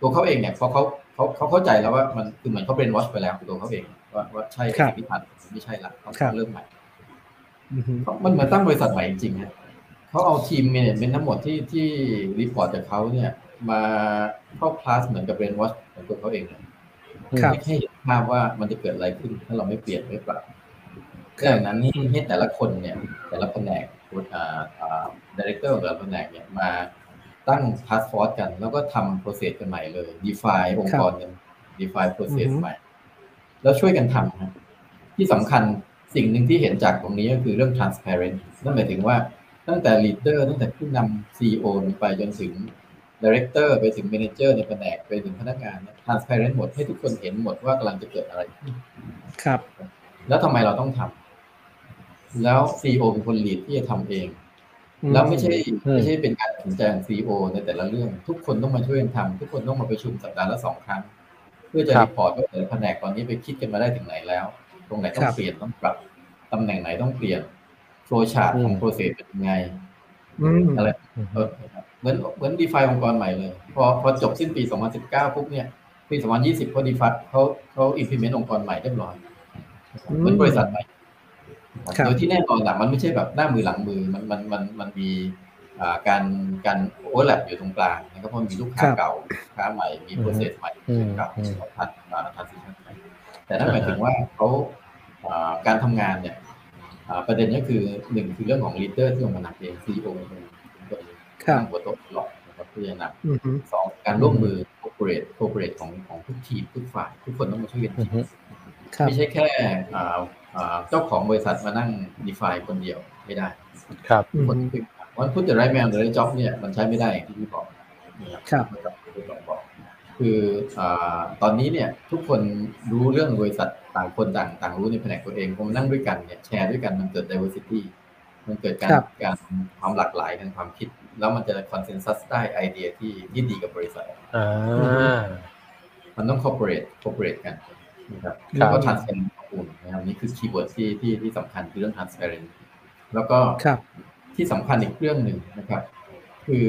ตัวเขาเองเนี่ยพอเขาเขาเขาเข้าใจแล้วว่ามันคือเหมือนเขา brainwash ไปแล้วตัวเขาเองว่าว่าใช่สิ่งที่ผ่านไม่ใช่ละเขาเริ่มใหม่มันเหมือนตั้งบริษัทใหม่จริงๆฮะ เขาเอา team member ทั้งหมดที่ที่ report จากเขาเนี่ย มาเข้าคลาสเหมือนกับ brainwash ของตัวเขาเองเลยให้ให้เห็นภาพว่ามันจะเกิดอะไรขึ้น ถ้าเราไม่เปลี่ยนไม่ปรับดังนั้นให้แต่ละคนเนี่ย แต่ละแผนกอ่าอ่า director ของแต่ละแผนกเนี่ยมาตั้ง task force กัน แล้วก็ทำ process กันใหม่เลย define องค์กรกัน define process ใหม่ แล้วช่วยกันทำนะที่สำคัญสิ่งหนึ่งที่เห็นจากตรงนี้ก็คือเรื่อง transparent นั่นหมายถึงว่า ตั้งแต่ leader ตั้งแต่ผู้นำ CEO ไปจนถึง director ไปถึง manager ในแผนกไปถึงพนักงาน transparent หมดให้ทุกคนเห็นหมดว่ากำลังจะเกิดอะไรขึ้นครับ แล้วทำไมเราต้องทำแล้ว CEO เป็นคน lead ที่จะทำเอง แล้วไม่ใช่ไม่ใช่เป็นการตัดสินใจของซีอในแต่ละเรื่อง ทุกคนต้องมาช่วยกันทำทุกคนต้องมาประชุมสัปดาห์ละสองครั้ง เพื่อจะรีพอร์ตว่าแต่ละแผนกตอนนี้ไปคิดกันมาได้ถึงไหนแล้ว ตรงไหนต้องเปลี่ยนต้องปรับตำแหน่งไหนต้องเปลี่ยน flowchart ของ process เป็นยังไงอะไรเหมือนเหมือน define องค์กรใหม่เลย พอพอจบสิ้นปี 2019 ปุ๊บเนี่ย ปี 2020เขา define เขาเขา implement องค์กรใหม่เรียบร้อยเหมือนบริษัทใหม่ครับโดยที่แน่นอนละมันไม่ใช่แบบหน้ามือหลังมือมันมันมันมันมีอ่าการการ overlap อยู่ตรงกลางนะครับเพราะมีลูกค้าครับเก่าลูกค้าใหม่มี process ใหม่อืมเก่าอืมทันมา transition ไปแต่นั่นหมายถึงว่าเขาอ่าการทำงานเนี่ยอ่า ประเด็นก็คือหนึ่งคือเรื่องของ leader ที่ลงมาหนักเอง CEO เป็นคนครับนั่งหัวโต๊ะตลอดนะครับเพื่อจะนำอือฮึสองการร่วมมือ cooperate cooperate ของของทุกทีมทุกฝ่ายทุกคนต้องมาช่วยกันอือฮึครับไม่ใช่แค่อ่าอ่าเจ้าของบริษัทมานั่ง define คนเดียวไม่ได้ ครับอืคนมที่วัน put the right man the right job เนี่ยมันใช้ไม่ได้อย่างที่พี่บอกนะครับ คืออาตอนนี้เนี่ยทุกคนรู้เรื่องบริษัทต่างคนต่างต่างรู้ในแผนกตัวเองพอมานั่งด้วยกันเนี่ยแชร์ด้วยกันมันเกิด diversity มันเกิดการครับการความหลากหลายทางความคิด แล้วมันจะ consensus ได้ไอเดียที่ที่ดีกับบริษัทอ่ามันต้อง cooperate cooperate กันนะครับครัแล้วบก็ transparent ข้อมูลนะครับนี่คือ keyword ที่ที่ที่สำคัญคือเรื่อง transparent แล้วก็ครับที่สำคัญอีกเรื่องหนึ่งนะครับ คือ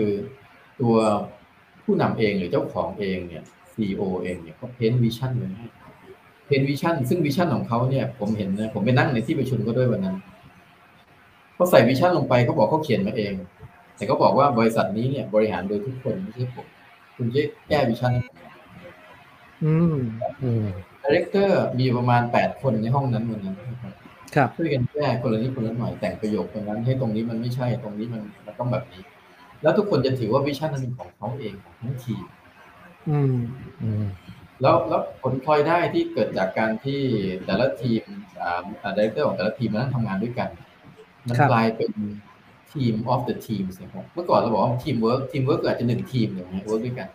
ตัว ผู้นำเองหรือเจ้าของเองเนี่ย CEO เองเนี่ยเขา paint vision ไว้ให้ paint vision ซึ่ง vision ของเขาเนี่ยผมเห็นนะผมไปนั่งในที่ประชุมก็ด้วยวันนั้นเขาใส่ vision ลงไปเขาบอกเขาเขียนมาเอง แต่เขาบอกว่าบริษัทนี้เนี่ย บริหารโดยทุกคนไม่ใช่ผมคุณจะแก้ vision ให้ผมอืมอืม director มีประมาณแปดคนในห้องนั้นวันนั้นนะครับครับช่วยกันแก้คนละนิดคนละหน่อยแต่งประโยคตรงนั้นให้ตรงนี้มันไม่ใช่ตรงนี้มันมันต้องแบบนี้ แล้วทุกคนจะถือว่า vision นั้นเป็นของเขาเองของทั้งทีมอืมอืมแล้วแล้วผลพลอยได้ที่เกิดจากการที่แต่ละทีมอ่าอ่า director ของแต่ละทีมมานั่งทำงานด้วยกัน มันครับกลายเป็นทีม of the teams นะครับเมื่อก่อนเราบอกว่าทีมเวิร์กทีมเวิร์กอาจจะหนึ่งทีมอย่างเงี้ย work ด้วยกัน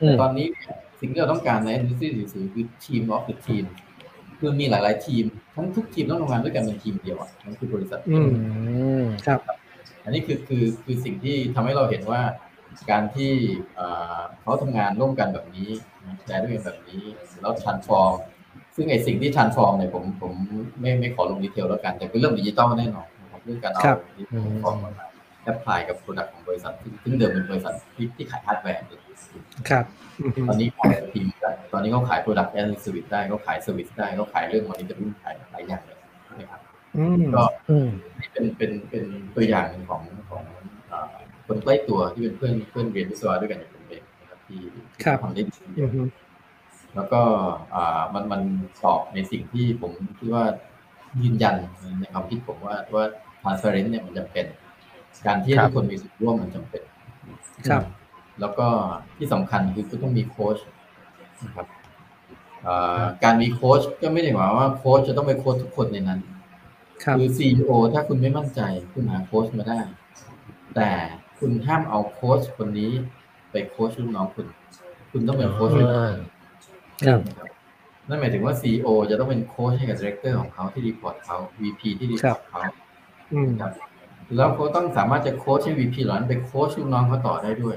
อืแต่มตอนนี้เนี่ยสิ่งที่เราต้องการใน industry 4.0คือ team of the team คือมีหลาย ๆ ทีม ทั้งทุกทีมต้องทำงานด้วยกันเป็นทีมเดียวอะนั่นคือบริษัทอืมอืมครับ อันนี้คือคือคือสิ่งที่ทำให้เราเห็นว่าการที่เอ่อเขาทำงานร่วมกันแบบนี้แชร์ด้วยกันแบบนี้แล้ว transform ซึ่งไอสิ่งที่ transform เนี่ยผมผมไม่ไม่ขอลง detail แล้วกัน แต่เป็นเรื่องดิจิตอลแน่นอนนะครับเรื่องการเอาครับ digital platform มา apply กับ product ของบริษัทซึ่งซึ่งเดิมเป็นบริษัทที่ที่ขายฮาร์ดแวร์ครับอืมตอนนี้ขายทีมได้ตอนนี้เขาขาย product as a service ได้เขาขาย service ได้เขาขายเรื่อง monitoring ขายหลายอย่างเลยนะครับอืม ก็อืมนี่เป็นเป็นเป็นตัวอย่างหนึ่งของของเอ่อคนใกล้ตัวที่เป็นเพื่อนเพื่อนเรียนวิศวะด้วยกันอย่างผมเองนะครับที่ครับทำได้ดีอืมแล้วก็อ่ามันมันตอบในสิ่งที่ผมคิดว่ายืนยันในความคิดผมว่าว่า transparent เนี่ยมันจำเป็น การที่ครับทุกคนมีส่วนร่วมมันจำเป็น ครับ แล้วก็ที่สำคัญคือก็ต้องมีโค้ชนะครับอ่าการมีโค้ชก็ไม่ได้หมายว่าโค้ชจะต้องไปโค้ชทุกคนในนั้น ครับคือ CEO ถ้าคุณไม่มั่นใจ คุณหาโค้ชมาได้ แต่คุณห้ามเอาโค้ชคนนี้ ไปโค้ชลูกน้องคุณ คุณต้องเป็นโค้ชลูกน้องครับนะครับนั่นหมายถึงว่า CEO จะต้องเป็นโค้ชให้กับ director ของเขาที่ report เขา VP ที่ report เขาอืมครับแล้วเขาต้องสามารถจะโค้ชให้ VP เหล่านั้นไปโค้ชลูกน้องเขาต่อได้ด้วย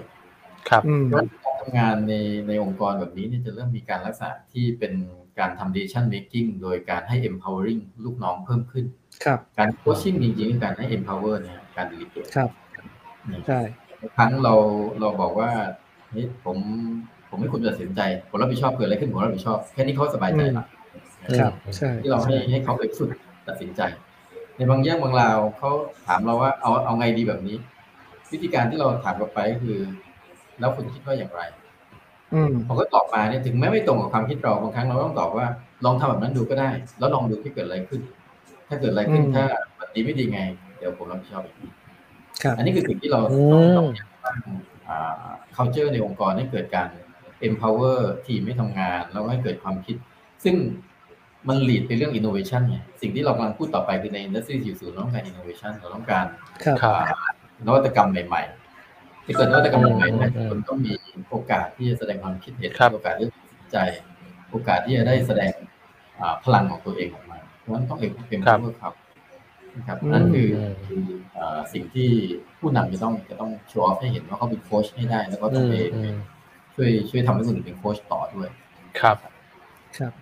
ครับอืมเพราะการทำงานในในองค์กรแบบนี้เนี่ยจะเริ่มมีการลักษณะที่เป็น การทำ decision making โดยการให้ empowering ลูกน้องเพิ่มขึ้น ครับ การ coaching จริงๆคือการให้ empower เนะการ delegate ครับใช่บางครั้งเราเราบอกว่าเฮ้ยผมผมไม่คุณตัดสินใจผมรับผิดชอบเกิดอะไรขึ้นผมรับผิดชอบแค่นี้เขาสบายใจละครับใช่ที่เราให้ให้เขาไปฝึกตัดสินใจ ในบางเรื่องบางราวเขาถามเราว่าเอาเอาไงดีแบบนี้ วิธีการที่เราถามกลับไปก็คือ แล้วคุณคิดว่าอย่างไร อืมเขาก็ตอบมาเนี่ยถึงแม้ไม่ตรงกับความคิดเราบางครั้งเราต้องตอบว่า ลองทำแบบนั้นดูก็ได้ แล้วลองดูที่เกิดอะไรขึ้น ถ้าเกิดอะไรขึ้นอืมถ้าแบบนี้ไม่ดีไง เดี๋ยวผมรับผิดชอบอีกทีครับอันนี้คือสิ่งที่เราอืต้องมต้องสร้างอ่า culture ในองค์กรให้เกิดการ empower ทีมให้ทำงาน แล้วก็ให้เกิดความคิด ซึ่งมัน lead ไปเรื่อง innovation ไงสิ่งที่เรากำลังพูดต่อไปคือใน industry 4.0เราต้องการ innovation เราต้องการครับครับอ่านวัตกรรมใหม่ ๆ ที่เกิดนวัตกรรมใหม่ๆเนี่ยอืมคนต้องมีโอกาสที่จะแสดงความคิดเห็นครับโอกาสที่จะตัดสินใจ โอกาสที่จะได้แสดงอ่าพลังของตัวเองออกมาเพราะฉะนั้นต้องเอกเป็นครับเพื่อเขานะครับอืมนั่นคืออืมคืออ่าสิ่งที่ผู้นำจะต้องจะต้องโชว์ออฟให้เห็นว่าเขาเป็นโค้ชให้ได้ แล้วก็ต้องไปอืมช่วยช่วยทำให้คนอื่นเป็นโค้ชต่อด้วย ครับ ครับ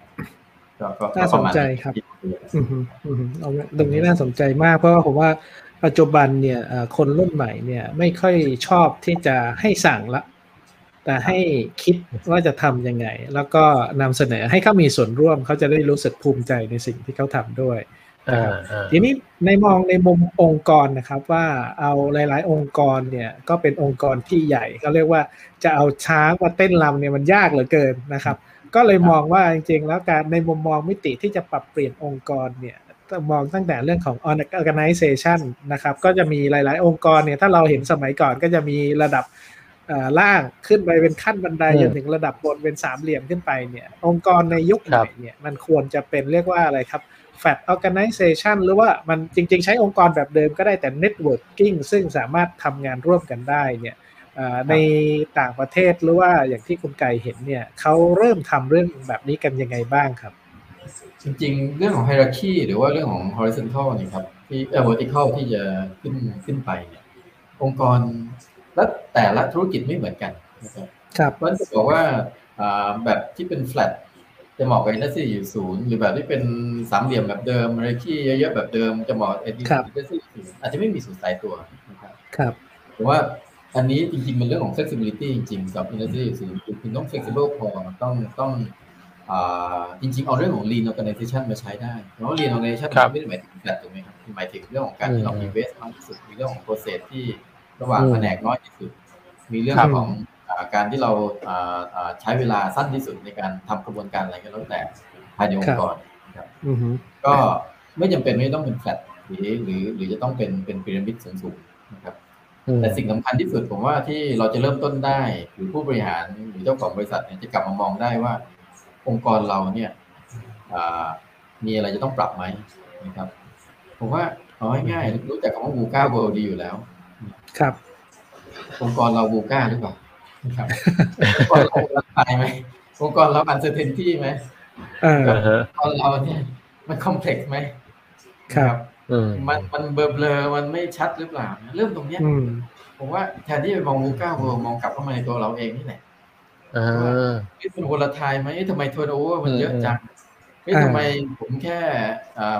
ก็ก็น่าสนใจก็ปะมณครับอืมฮึอืมฮึเอาตรงนี้น่าสนใจมากเพราะว่าผมว่า ปัจจุบันเนี่ยเอ่อคนรุ่นใหม่เนี่ยไม่ค่อยชอบที่จะให้สั่งละ แต่ให้คิดว่าจะทำยังไง แล้วก็นำเสนอให้เขามีส่วนร่วมเขาจะได้รู้สึกภูมิใจในสิ่งที่เขาทำด้วยนะครับอ่าทีนี้ในมองในมุมองค์กรนะครับว่าเอาหลาย ๆ องค์กรเนี่ยก็เป็นองค์กรที่ใหญ่เขาเรียกว่าจะเอาช้างมาเต้นรำเนี่ยมันยากเหลือเกินนะครับ ก็เลยมองว่าจริงๆแล้วการในมุมมองมิติที่จะปรับเปลี่ยนองค์กรเนี่ยต้อง มองตั้งแต่เรื่องของ organization นะครับ ก็จะมีหลาย ๆ องค์กรเนี่ยถ้าเราเห็นสมัยก่อนก็จะมีระดับเอ่อล่างขึ้นไปเป็นขั้นบันไดอืมจนถึงระดับบนเป็นสามเหลี่ยมขึ้นไปเนี่ย องค์กรในยุคใหครัม่บเนี่ยมันควรจะเป็นเรียกว่าอะไรครับ flat organization หรือว่ามันจริง ๆ ใช้องค์กรแบบเดิมก็ได้แต่ networking ซึ่งสามารถทำงานร่วมกันได้เนี่ยเอ่อในต่างประเทศหรือว่าอย่างที่คุณไก่เห็นเนี่ยเขาเริ่มทำเรื่องแบบนี้กันยังไงบ้างครับ จริงๆ เรื่องของ hierarchy หรือว่าเรื่องของ horizontal เนี่ยครับที่เอ่อ vertical ที่จะขึ้นขึ้นไปเนี่ยองค์กรและแต่ละธุรกิจไม่เหมือนกันนะครับครับเพราะฉะนั้นจะบอกว่าอ่าแบบที่เป็น flat จะเหมาะกับ industry อยู่ศูนย์หรือแบบที่เป็นสามเหลี่ยมแบบเดิม hierarchy เยอะๆแบบเดิมจะเหมาะกับครับ industry ศูนย์อาจจะไม่มีศูนย์ตายตัวนะครับครับผมว่าอันนี้จริงๆมันเรื่องของ flexibility จริงๆสำหรับ industry ศูนย์คือคุณต้อง flexible พอต้องต้องอ่า จริงๆ เอาเรื่องของ lean organization มาใช้ได้เพราะว่า lean organization ครับไม่ได้หมายถึงแบบถูกไหมครับหมายถึงเรื่องของการที่เราอืม invest มากที่สุดมีเรื่องของ process ที่ระหว่างอืมแผนกน้อยที่สุด มีเรื่องครับของอ่าการที่เราอ่าอ่าใช้เวลาสั้นที่สุดในการทำกระบวนการอะไรก็แล้วแต่ภายในองค์กรนะครับอือฮึก็ไม่จำเป็นไม่ต้องเป็น flat หรือหรือหรือจะต้องเป็นเป็นพีระมิดสูงๆนะครับอืมแต่สิ่งสำคัญที่สุดผมว่าที่เราจะเริ่มต้นได้ หรือผู้บริหารหรือเจ้าของบริษัทเนี่ยจะกลับมามองได้ว่า องค์กรเราเนี่ยอ่ามีอะไรจะต้องปรับไหมนะครับ ผมว่าเอาง่ายๆรู้จักคำว่า VUCA World ดีอยู่แล้ว ครับ องค์กรเรา VUCA หรือเปล่านะครับองค์กรเราราคายไหมองค์กรเรา uncertainty ไหมเอออ่าฮะองค์กรเราเนี่ยมัน complex ไหมครับอืมมันมันเบลอๆมันไม่ชัดหรือเปล่า เริ่มตรงเนี้ยอืมผมว่าแทนที่จะมอง VUCA World มองกลับเข้ามาในตัวเราเองนี่แหละอ่า เอ๊ะมัน volatile ไหมทำไม turnover มันเยอะจังเอ๊ะอ่ทำไมผมแค่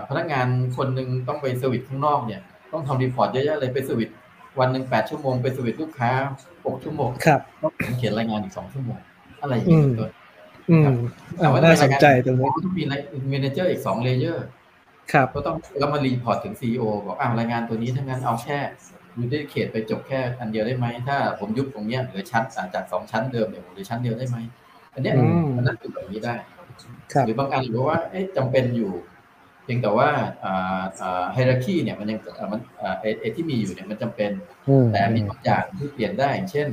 พนักงานคนหนึ่งต้องไป service ข้างนอกเนี่ย ต้องทำ report เยอะๆเลยไป service วันหนึ่งแปดชั่วโมงไป service ลูกค้าหกชั่วโมงครับต้องเขียนรายงานอีกสองชั่วโมงอะไรอย่างเงี้ยอืมตัวอืมอ่าน่าสนใจตรงนี้ต้องมี manager อีกสอง layer ครับก็ต้องแล้วมา report ถึง CEO บอกอ้ารายงานตัวนี้ถ้างั้นเอาแค่ you direct ไปจบแค่อันเดียวได้ไหมถ้าผมยุบตรงเนี้ยเหลือชั้นจากสองชั้นเดิมเนี่ยผมเหลือชั้นเดียวได้ไหมอันเนี้ยอืมมันนั่นคือแบบนี้ได้ครับหรือบางอันหรือว่าเอ๊ะจำเป็นอยู่เพียงแต่ว่าอ่าอ่า hierarchy เนี่ยมันยังอ่ามันอ่าไอ้ไอ้ที่มีอยู่เนี่ยมันจำเป็นอืมแต่มีบางอย่างที่เปลี่ยนได้อย่างเช่น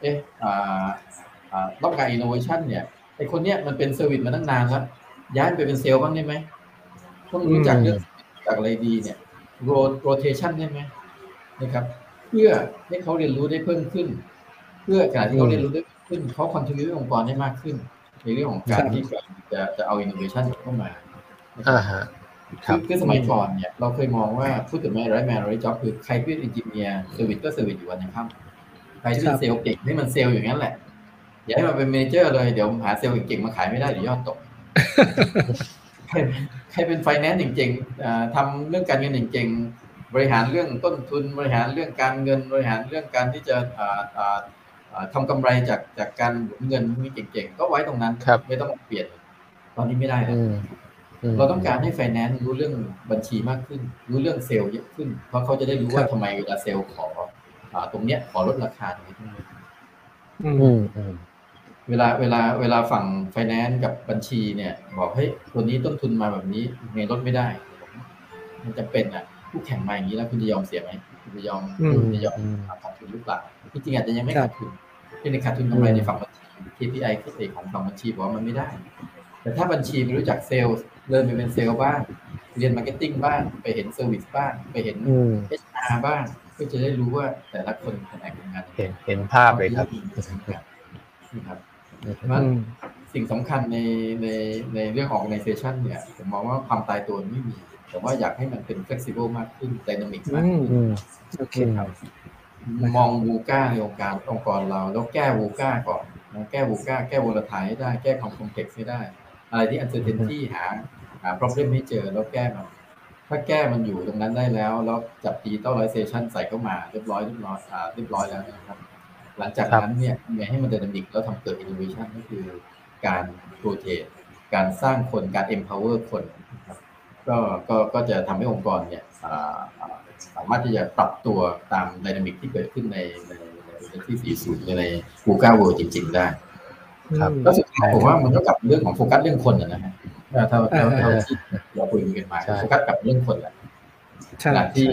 เอ๊ะอ่าอ่าต้องการอินโนเวชันเนี่ยไอ้คนเนี้ยมันเป็น service มาตั้งนานแล้วย้ายไปเป็นเซลล์บ้างได้ไหมต้องรู้จักอืมเรื่องจากอะไรดีเนี่ยโร rotation ได้ไหม นะครับ เพื่อให้เขาเรียนรู้ได้เพิ่มขึ้น เพื่อขณะที่เขาเรียนรู้ได้เพิ่มขึ้นเขา contribute องค์กรได้มากขึ้น ในเรื่องของการที่จะจะเอาอินโนเวชันเข้ามานะครับอ่าฮะครัคืบอคือสมัยก่อนเนี่ยเราเคยมองว่าพูดถึง right man right job คือใครที่เป็น engineer service ก็ service อยู่วันยังค่ำใครที่เป็ครับเซลล์เก่งให้มันเซลล์อย่างนั้นแหละ อย่าให้มันเป็น manager เลยเดี๋ยวหาเซลล์เก่งๆมาขายไม่ได้เดี๋ยวยอดตก ใครใครเป็นไฟแนนซ์เก่งๆอ่าทำเรื่องการเงินเก่งๆ บริหารเรื่องต้นทุนบริหารเรื่องการเงินบริหารเรื่องการที่จะอ่าอ่าอ่าทำกำไรจากจากการหมุนเงินพวกนี้เก่งๆก็ไว้ตรงนั้นครับไม่ต้องเปลี่ยน ตอนนี้ไม่ได้แล้วอืมมเราต้องการให้ไฟแนนซ์รู้เรื่องบัญชีมากขึ้น รู้เรื่องเซลล์เยอะขึ้น เพราะเขาจะได้รู้ว่าครับทำไมเวลาเซลล์ขออ่าตรงเนี้ยขอลดราคาตรงนี้อืมอืมอืมเวลาเวลาเวลาฝั่งไฟแนนซ์กับบัญชีเนี่ย บอกเฮ้ยตัวนี้ต้นทุนมาแบบนี้ไงลดไม่ได้ มันจะเป็นอะ คู่แข่งมาอย่างนี้แล้วคุณจะยอมเสียไหมคุณจะยอมอืมคุณจะยอมอืมขาดทุนหรือเปล่าที่จริงอาจจะยังไม่ครัขาบดทุนที่ในขาดทุนกำไรอืมในฝั่งบัญชี KPI คือเอกของฝั่งบัญชีบอกว่ามันไม่ได้ แต่ถ้าบัญชีไม่รู้จักเซลล์เริ่มไปเป็นเซลล์บ้างเรียน marketing บ้างไปเห็น service บ้างไปเห็นอืม HR บ้างก็จะได้รู้ว่าแต่ละคนแผนกทำงานยังไงเห็นเห็นภาพเลยครับนะครับอืมเพราะฉะนั้นอืมสิ่งสำคัญในในในเรื่อง organization เนี่ยผมมองว่าความตายตัวไม่มี แต่ว่าอยากให้มันเป็น flexible มากขึ้น dynamic มากอืมขึ้นอืมโอเคครับมองวูก้าในองค์การองค์กรเรา แล้วแก้วูก้าก่อนนะแก้วูก้าแก้วลทายให้ได้แก้ความคอมเพล็กซ์ให้ได้ อะไรที่ uncertainty หาหา problem ให้เจอแล้วแก้มันถ้าแก้มันอยู่ตรงนั้นได้แล้ว แล้วจับ digitalization ใส่เข้ามาเรียบร้อยเรียบร้อยอ่าเรียบร้อยแล้วนะครับหลังจากนั้นเนี่ยยังไงให้มัน dynamic แล้วทำเกิด innovation ก็คือการ rotate การสร้างคนการ empower คนนะครับ ก็ก็ก็จะทำให้องค์กรเนี่ยสามารถที่จะปรับตัวตาม dynamic ที่เกิดขึ้นในในในที่40ในกูเกิลเวิร์จริง ๆ ได้ ครับก็สุดท้ายผมว่ามันก็กลับเรื่องของโฟกัสเรื่องคนนะฮะถ้าถ้าถ้าที่เราคุยกันมาโฟกัสกับเรื่องคนแหละขณะที่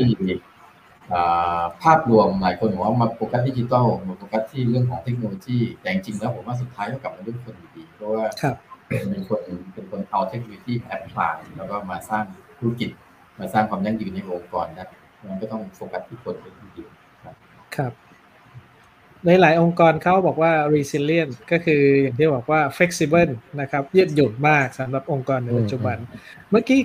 ภาพรวมหลายคนบอกว่ามาโฟกัสดิจิตอลมาโฟกัสที่เรื่องของเทคโนโลยีแต่จริงๆแล้วผมว่าสุดท้ายก็กลับมาเรื่องคนดีเพราะว่า เป็นคนเป็นคนเอาเทคโนโลยี apply แล้วก็มาสร้างธุรกิจ มาสร้างความยั่งยืนในองค์กรได้มันก็ต้องโฟกัสที่คนเป็นที่ครับครับในหลายองค์กรเขาบอกว่า resilient ก็คืออย่างที่บอกว่า flexible นะครับยืดหยุ่นมากสำหรับองค์กรในปัจจุบัน เมื่อกี้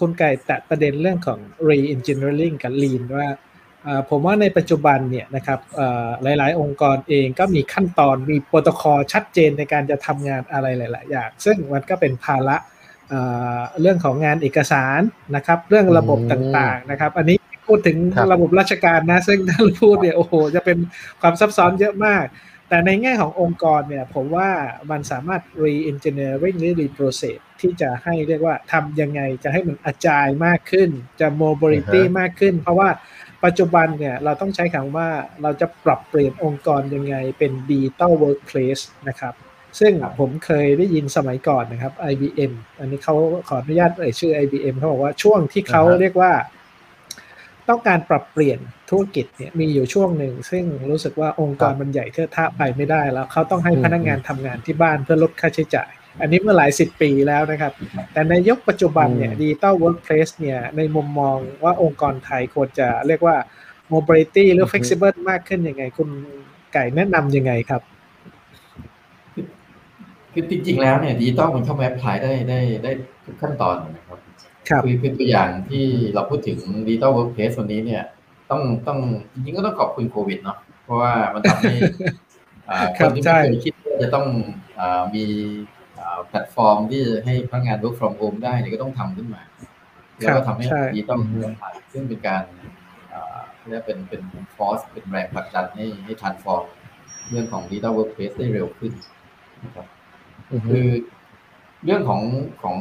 คุณไก่แตะประเด็นเรื่องของ re-engineering กับ lean ว่า ผมว่าในปัจจุบันเนี่ยนะครับหลาย ๆ องค์กรเองก็มีขั้นตอนมีโปรโตคอลชัดเจนในการจะทำงานอะไรหลาย ๆ อย่าง ซึ่งมันก็เป็นภาระเรื่องของงานเอกสารนะครับ เรื่องระบบต่าง ๆ นะครับ อันนี้พูดถึงระบบราชการนะ ซึ่งท่านพูดเนี่ยโอ้โหจะเป็นความซับซ้อนเยอะมาก แต่ในแง่ขององค์กรเนี่ยผมว่ามันสามารถ re-engineering หรือ reprocess ที่จะให้เรียกว่าทำยังไงจะให้มันอาจายมากขึ้น จะ mobility มากขึ้น เพราะว่า ปัจจุบันเนี่ยเราต้องใช้คำว่าเราจะปรับเปลี่ยนองค์กรยังไงเป็น digital workplace นะครับซึ่งผมเคยได้ยินสมัยก่อนนะครับ IBM อันนี้เขาขออนุญาตเอ่ยชื่อ IBM เขาบอกว่าช่วงที่เขาเรียกว่า ต้องการปรับเปลี่ยนธุรกิจเนี่ยมีอยู่ช่วงหนึ่ง ซึ่งรู้สึกว่าองค์กรมันใหญ่เท่าท่าไปไม่ได้แล้วเขาต้องให้พนักงานทำงานที่บ้านเพื่อลดค่าใช้จ่าย อันนี้เมื่อหลายสิบปีแล้วนะครับ แต่ในยุคปัจจุบันเนี่ย digital workplace เนี่ยในมุมมองว่าองค์กรไทยควรจะเรียกว่า mobility หรือ flexible มากขึ้นยังไง คุณไก่แนะนำยังไงครับคือจริงๆแล้วเนี่ยดิจิตอลมันเข้ามา apply ได้ได้ได้ทุกขั้นตอนนะครับครับคือคือตัวอย่างที่เราพูดถึง digital workplace วันนี้เนี่ย ต้องต้องจริงๆก็ต้องขอบคุณโควิดเนาะเพราะว่ามันทำให้คนที่ไม่เคยคิดว่าจะต้องมี แพลตฟอร์มที่ให้พนักงาน work from home ได้เนี่ยก็ต้องทำขึ้นมา แล้วก็ทำให้ดีต้องซึ่งเป็นการเรียกเป็นเป็น force เป็นแรงผลักดันให้ให้ transform เรื่องของ digital workplace ได้เร็วขึ้นนะครับคือเรื่องของของ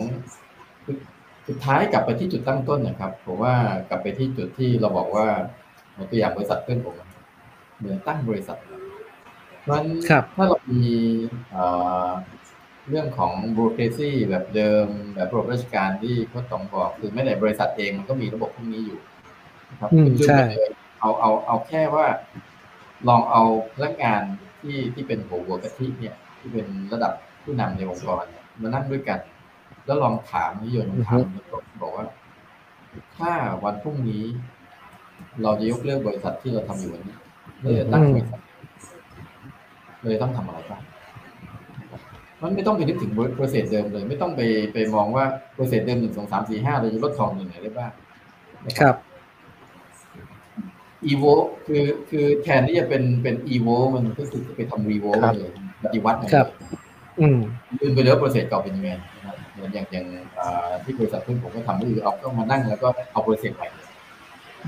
สุดท้ายกลับไปที่จุดตั้งต้นนะครับผมว่ากลับไปที่จุดที่เราบอกว่าตัวอย่างบริษัทเพื่อนผมเหมือนตั้งบริษัทมันถ้าเรามี เรื่องของบูโรเคซีแบบเดิมแบบระบบราชการที่เขาต้องบอกคือไม่ได้บริษัทเองมันก็มีระบบพวกนี้อยู่ครับใช่เอาเอาเอาแค่ว่า ลองเอาพนักงานที่ที่เป็นหัวหัวกะทิเนี่ย ที่เป็นระดับผู้นำในองค์กรเนี่ยมานั่งด้วยกัน แล้วลองถามนิยมถามบอกว่า ถ้าวันพรุ่งนี้ เราจะยกเลิกบริษัทที่เราทำอยู่วันนี้เราจะตั้งบริษัทเลยต้องทำอะไรบ้าง มันไม่ต้องไปนึกถึง process เดิมเลย ไม่ต้องไปไปมองว่า process เดิมหนึ่งสองสามสี่ห้าเราจะลดทอนยังไงได้บ้างครับอีโวคือคือแทนที่จะเป็นเป็นอีโวมันก็คือไปทำ revo เลยปฏิวัติครับ อืมลืมไปแล้ว process เก่าเป็นยังไงเหมือนอย่างอย่างที่บริษัทเพื่อนผมก็ทำก็คือเอาก็มานั่งแล้วก็เอา process ใหม่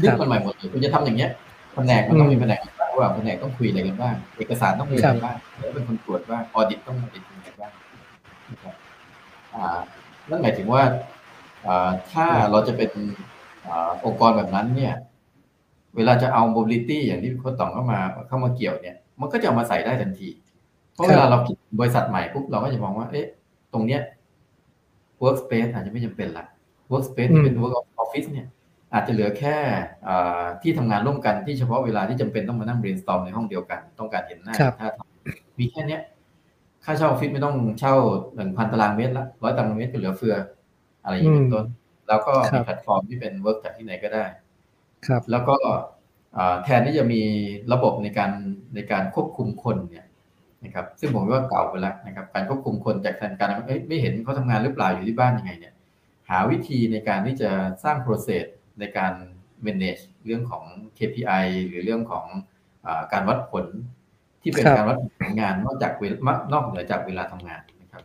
ดึงมันใหม่หมดเลยคุณจะทำอย่างเงี้ยแผนกมันต้องมีแผนก ว่าแผนกต้องคุยอะไรกันบ้าง เอกสารต้องมีอะไรบ้างแล้วเป็นคนตรวจว่า audit ต้อง audit อะไรบ้างนั่นหมายถึงว่าถ้าเราจะเป็นองค์กรแบบนั้นเนี่ย เวลาจะเอา mobility อย่างที่โค้ดต่องเข้ามาเข้ามาเกี่ยวเนี่ย มันก็จะเอามาใส่ได้ทันที เพราะเวลาเราคิดบริษัทใหม่ปุ๊บเราก็จะมองว่า เอ๊ะ ตรงเนี้ย workspace อาจจะไม่จำเป็นละ workspace ที่เป็น work office เนี่ย อาจจะเหลือแค่ที่ทำงานร่วมกันที่เฉพาะเวลาที่จำเป็นต้องมานั่ง brainstorm ในห้องเดียวกัน ต้องการเห็นหน้าถ้ามีแค่เนี้ยค่าเช่าออฟฟิศไม่ต้องเช่าหนึ่งพันตารางเมตรละร้อยตารางเมตรก็เหลือเฟือ อะไรอย่างนี้เป็นต้น แล้วก็มีแพลตฟอร์มที่เป็น work จากที่ไหนก็ได้ ครับ แล้วก็แทนที่จะมีระบบในการในการควบคุมคนเนี่ยนะครับ ซึ่งผมว่าเก่าไปแล้วนะครับ การควบคุมคนจากแทนการไม่เห็นเขาทำงานหรือเปล่าอยู่ที่บ้านยังไงเนี่ย หาวิธีในการที่จะสร้าง process ในการ manage เรื่องของ KPI หรือเรื่องของอการวัดผลที่เป็นการวัดผลงานนอกจากเวลานอกเหนือจากเวลาทำงานนะครับ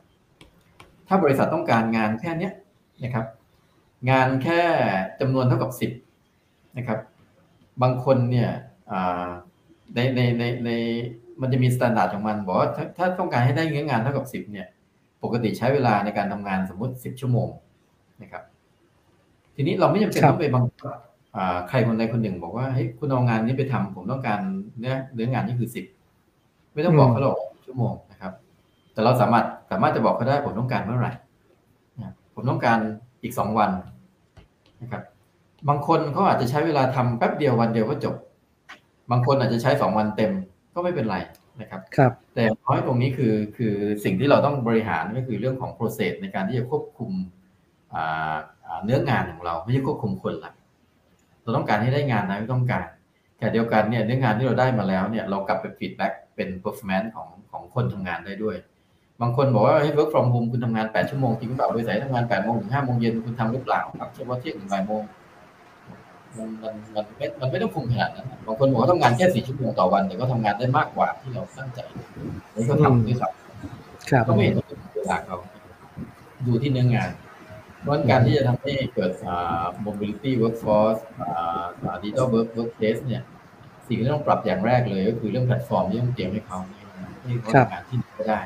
ถ้าบริษัทต้องการงานแค่นี้นะครับ งานแค่จำนวนเท่ากับสิบนะครับ บางคนเนี่ยในในในในมันจะมีมาตรฐานของมันบอกว่าถ้าถ้าต้องการให้ได้เงินงานเท่ากับสิบเนี่ย ปกติใช้เวลาในการทำงานสมมุติสิบชั่วโมงนะครับ ทีนี้เราไม่จำเป็นครับต้องไปบังคับอ่าใครคนใดคนหนึ่ง บอกว่าเฮ้ยคุณเอางานนี้ไปทำผมต้องการเนื้อเนื้องานนี่คือสิบไม่ต้องบอกเขาหรอกชั่วโมงนะครับ แต่เราสามารถสามารถจะบอกเขาได้ผมต้องการเมื่อไหร่นะผมต้องการอีกสองวันนะครับ บางคนเขาอาจจะใช้เวลาทำแป๊บเดียววันเดียวก็จบ บางคนอาจจะใช้สองวันเต็มก็ไม่เป็นไรนะครับครับ แต่อย่างน้อยตรงนี้คือคือสิ่งที่เราต้องบริหารก็คือเรื่องของ process ในการที่จะควบคุมอ่าอ่า เนื้องานของเราไม่ใช่ควบคุมคนละเราต้องการให้ได้งานนะไม่ต้องการแต่เดียวกันเนี่ยเนื้องานที่เราได้มาแล้วเนี่ยเรากลับไป feedback เป็น performance ของของคนทำงานได้ด้วย บางคนบอกว่าให้ work from home คุณทำงาน 8 ชั่วโมงจริงหรือเปล่าบริษัทให้ทำงาน8โมงถึง5โมงเย็นคุณทำหรือเปล่าครับเฉพาะเที่ยงถึงบ่ายโมงมันมันมันไม่มันไม่ต้องคุมขนาดนั้นนะบางคนบอกว่าทำงานแค่4ชั่วโมงต่อวันแต่ก็ทำงานได้มากกว่าที่เราตั้งใจนี่ก็ทำด้วยซ้ำครับก็ไม่เห็นว่าเป็นเวลาเขาดูที่เนื้องาน เพราะฉะนั้นการที่จะทำให้เกิดอ่า mobility workforce อ่าอ่า digital work workplace เนี่ย สิ่งที่ต้องปรับอย่างแรกเลยก็คือเรื่องแพลตฟอร์มที่ต้องเตรียมให้เขาให้เขาครับทำงานที่ไหนก็ได้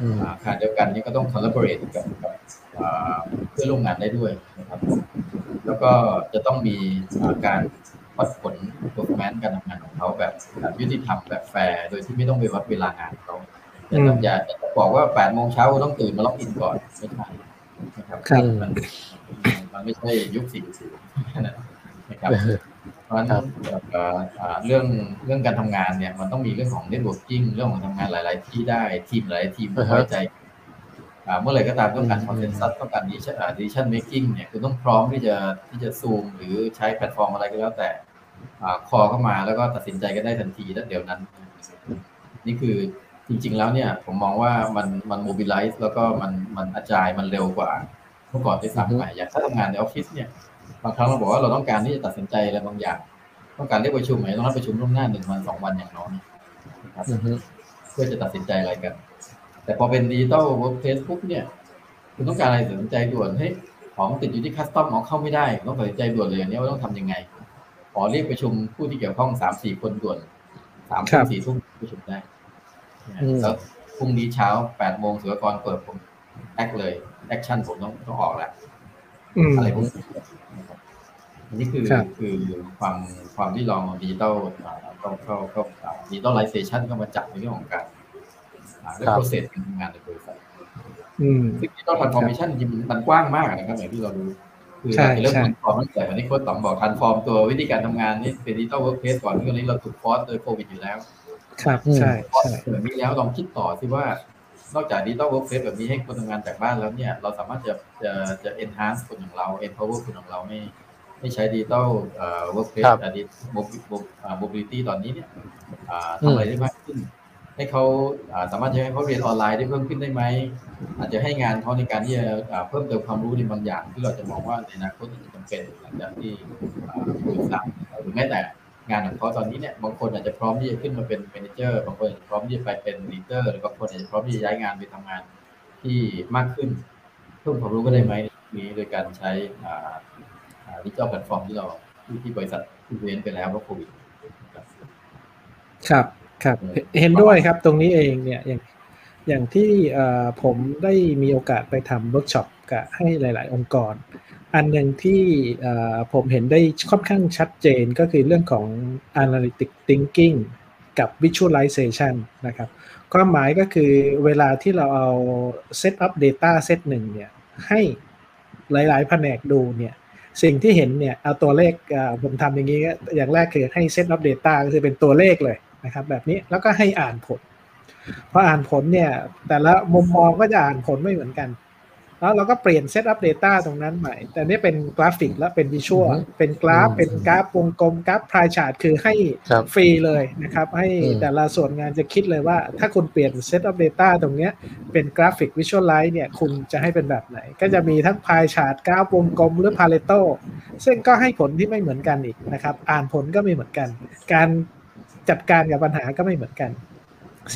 อืมอ่าขณะเดียวกันนี่ก็ต้อง collaborate กับกับอ่าเพื่อนร่วมงานได้ด้วยนะครับ แล้วก็จะต้องมีอ่าการวัดผล performance การทำงานของเขาแบบแบบยุติธรรมแบบแฟร์โดยที่ไม่ต้องไปวัดเวลางานของเขาแต่ต้องอย่าจะบอกว่า8โมงเช้าต้องตื่นมา login ก่อนไม่ใช่ นะครับครับมันมันไม่ใช่ยุคสี่สิบนะครับเพราะฉะนั้นเอ่ออ่าเรื่องเรื่องการทำงานเนี่ยมันต้องมีเรื่องของ networking เรื่องของทำงานหลาย ๆ ที่ได้ทีมหลายทีมอ่าฮะไว้ใจอ่าเมื่อไหร่ก็ตามต้องการอืม consensus ต้องการ decision อ่า decision making เนี่ยคือต้องพร้อมที่จะที่จะซูมหรือใช้แพลตฟอร์มอะไรก็แล้วแต่อ่า call เข้ามาแล้วก็ตัดสินใจกันได้ทันทีแล้วเดี๋ยวนั้น นี่คือ จริง ๆ แล้วเนี่ย ผมมองว่ามันมัน mobilize แล้วก็มันมันอาจายมันเร็วกว่าเมื่อก่อนที่สั่งไปอย่างถ้าทำงานในออฟฟิศเนี่ยบางครั้งเราบอกว่าเราต้องการที่จะตัดสินใจอะไรบางอย่าง ต้องการเรียกประชุมไหมต้องนัดประชุมล่วงหน้าหนึ่งวันสองวันอย่างน้อยนะครับอือฮึเพื่อจะตัดสินใจอะไรกัน แต่พอเป็น digital workplace ปุ๊บเนี่ยคุณต้องการอะไรตัดสินใจด่วนเฮ้ยของติดอยู่ที่ custom ของเข้าไม่ได้ต้องตัดสินใจด่วนเลยอย่างนี้ว่าต้องทำยังไงขอเรียกประชุมผู้ที่เกี่ยวข้องสามสี่คนด่วนสามทุ่มครับสี่ทุ่มประชุมได้อืม แล้วพรุ่งนี้เช้าแปดโมงศุลกากรเปิดผม act เลย action ผมต้องต้องออกแล้วอืมอะไรพวกนี้นะครับอันนี้คือครับคือความความที่เราดิจิตอลเข้าเข้าเข้า digitalization เข้ามาจับในเรื่องของการอ่าเรื่องครับ process การทำงานในบริษัทอืมซึ่ง digital transformation จริงๆมันกว้างมากนะครับอย่างที่เรารู้คือใช่เราจะเริ่มใช่ทรานส์ฟอร์มตั้งแต่วันนี้โค้ชต๋อมบอก transform ตัววิธีการทำงานนี่เป็น digital workplace ก่อนที่ตอนนี้เราถูก force โดยโควิดอยู่แล้ว ครับอืมใช่ใช่แบบนี้แล้วลองคิดต่อสิว่านอกจาก digital workplace แบบนี้ให้คนทำงานจากบ้านแล้วเนี่ย เราสามารถจะจะจะ enhance คนของเรา empower คนของเราไม่ไม่ใช้ดิจิตอลเอ่อ workplace ครับอะดิ mobility ตอนนี้เนี่ยอ่าทำอะไรได้มากขึ้น ให้เขาอ่าสามารถจะให้เขาเรียนออนไลน์ได้เพิ่มขึ้นได้ไหมอาจจะให้งานเขาในการที่จะอ่าเพิ่มเติมความรู้ในบางอย่างที่เราจะมองว่าในอนาคตจะจำเป็นหลังจากที่อ่าโควิดซาหรือแม้แต่ งานของเขาตอนนี้เนี่ยบางคนอาจจะพร้อมที่จะขึ้นมาเป็น manager บางคนอาจจะพร้อมที่จะไปเป็น leader หรือบางคนอาจจะพร้อมที่จะย้ายงานไปทำงานที่มากขึ้นเพิ่มความรู้ก็ได้ไหมนี้โดยการใช้ digital platform ที่เราที่ที่บริษัทที่เรียนไปแล้วเพราะโควิดครับครับครับอืมเห็นด้วยครับตรงนี้เองเนี่ยอย่างอย่างที่เอ่อผมได้มีโอกาสไปทำเวิร์กช็อปกับให้หลาย ๆ องค์กร อันหนึ่งที่ผมเห็นได้ค่อนข้างชัดเจนก็คือเรื่องของ analytic thinking กับ visualization นะครับ ความหมายก็คือเวลาที่เราเอา set up data set หนึ่งเนี่ย ให้หลายๆ แผนกดูเนี่ย สิ่งที่เห็นเนี่ย เอาตัวเลขผมทำอย่างนี้ อย่างแรกคือให้ set up data ก็คือเป็นตัวเลขเลยนะครับ แบบนี้แล้วก็ให้อ่านผลพออ่านผลเนี่ย แต่ละมุมมองก็จะอ่านผลไม่เหมือนกัน แล้วเราก็เปลี่ยน Set up Data ตรงนั้นใหม่ แต่นี่เป็นกราฟิกแล้วเป็น visual อือฮึเป็นกราฟอืมเป็นกราฟวงกลมกราฟ pie chart คือให้ครับฟรีเลยนะครับ ให้อืมแต่ละส่วนงานจะคิดเลยว่า ถ้าคุณเปลี่ยน Set up Data ตรงเนี้ยเป็นกราฟิก visualize เนี่ยคุณจะให้เป็นแบบไหน ก็จะมีทั้ง pie chart กราฟวงกลมหรือ Paretoซึ่งก็ให้ผลที่ไม่เหมือนกันอีกนะครับ อ่านผลก็ไม่เหมือนกัน การจัดการกับปัญหาก็ไม่เหมือนกัน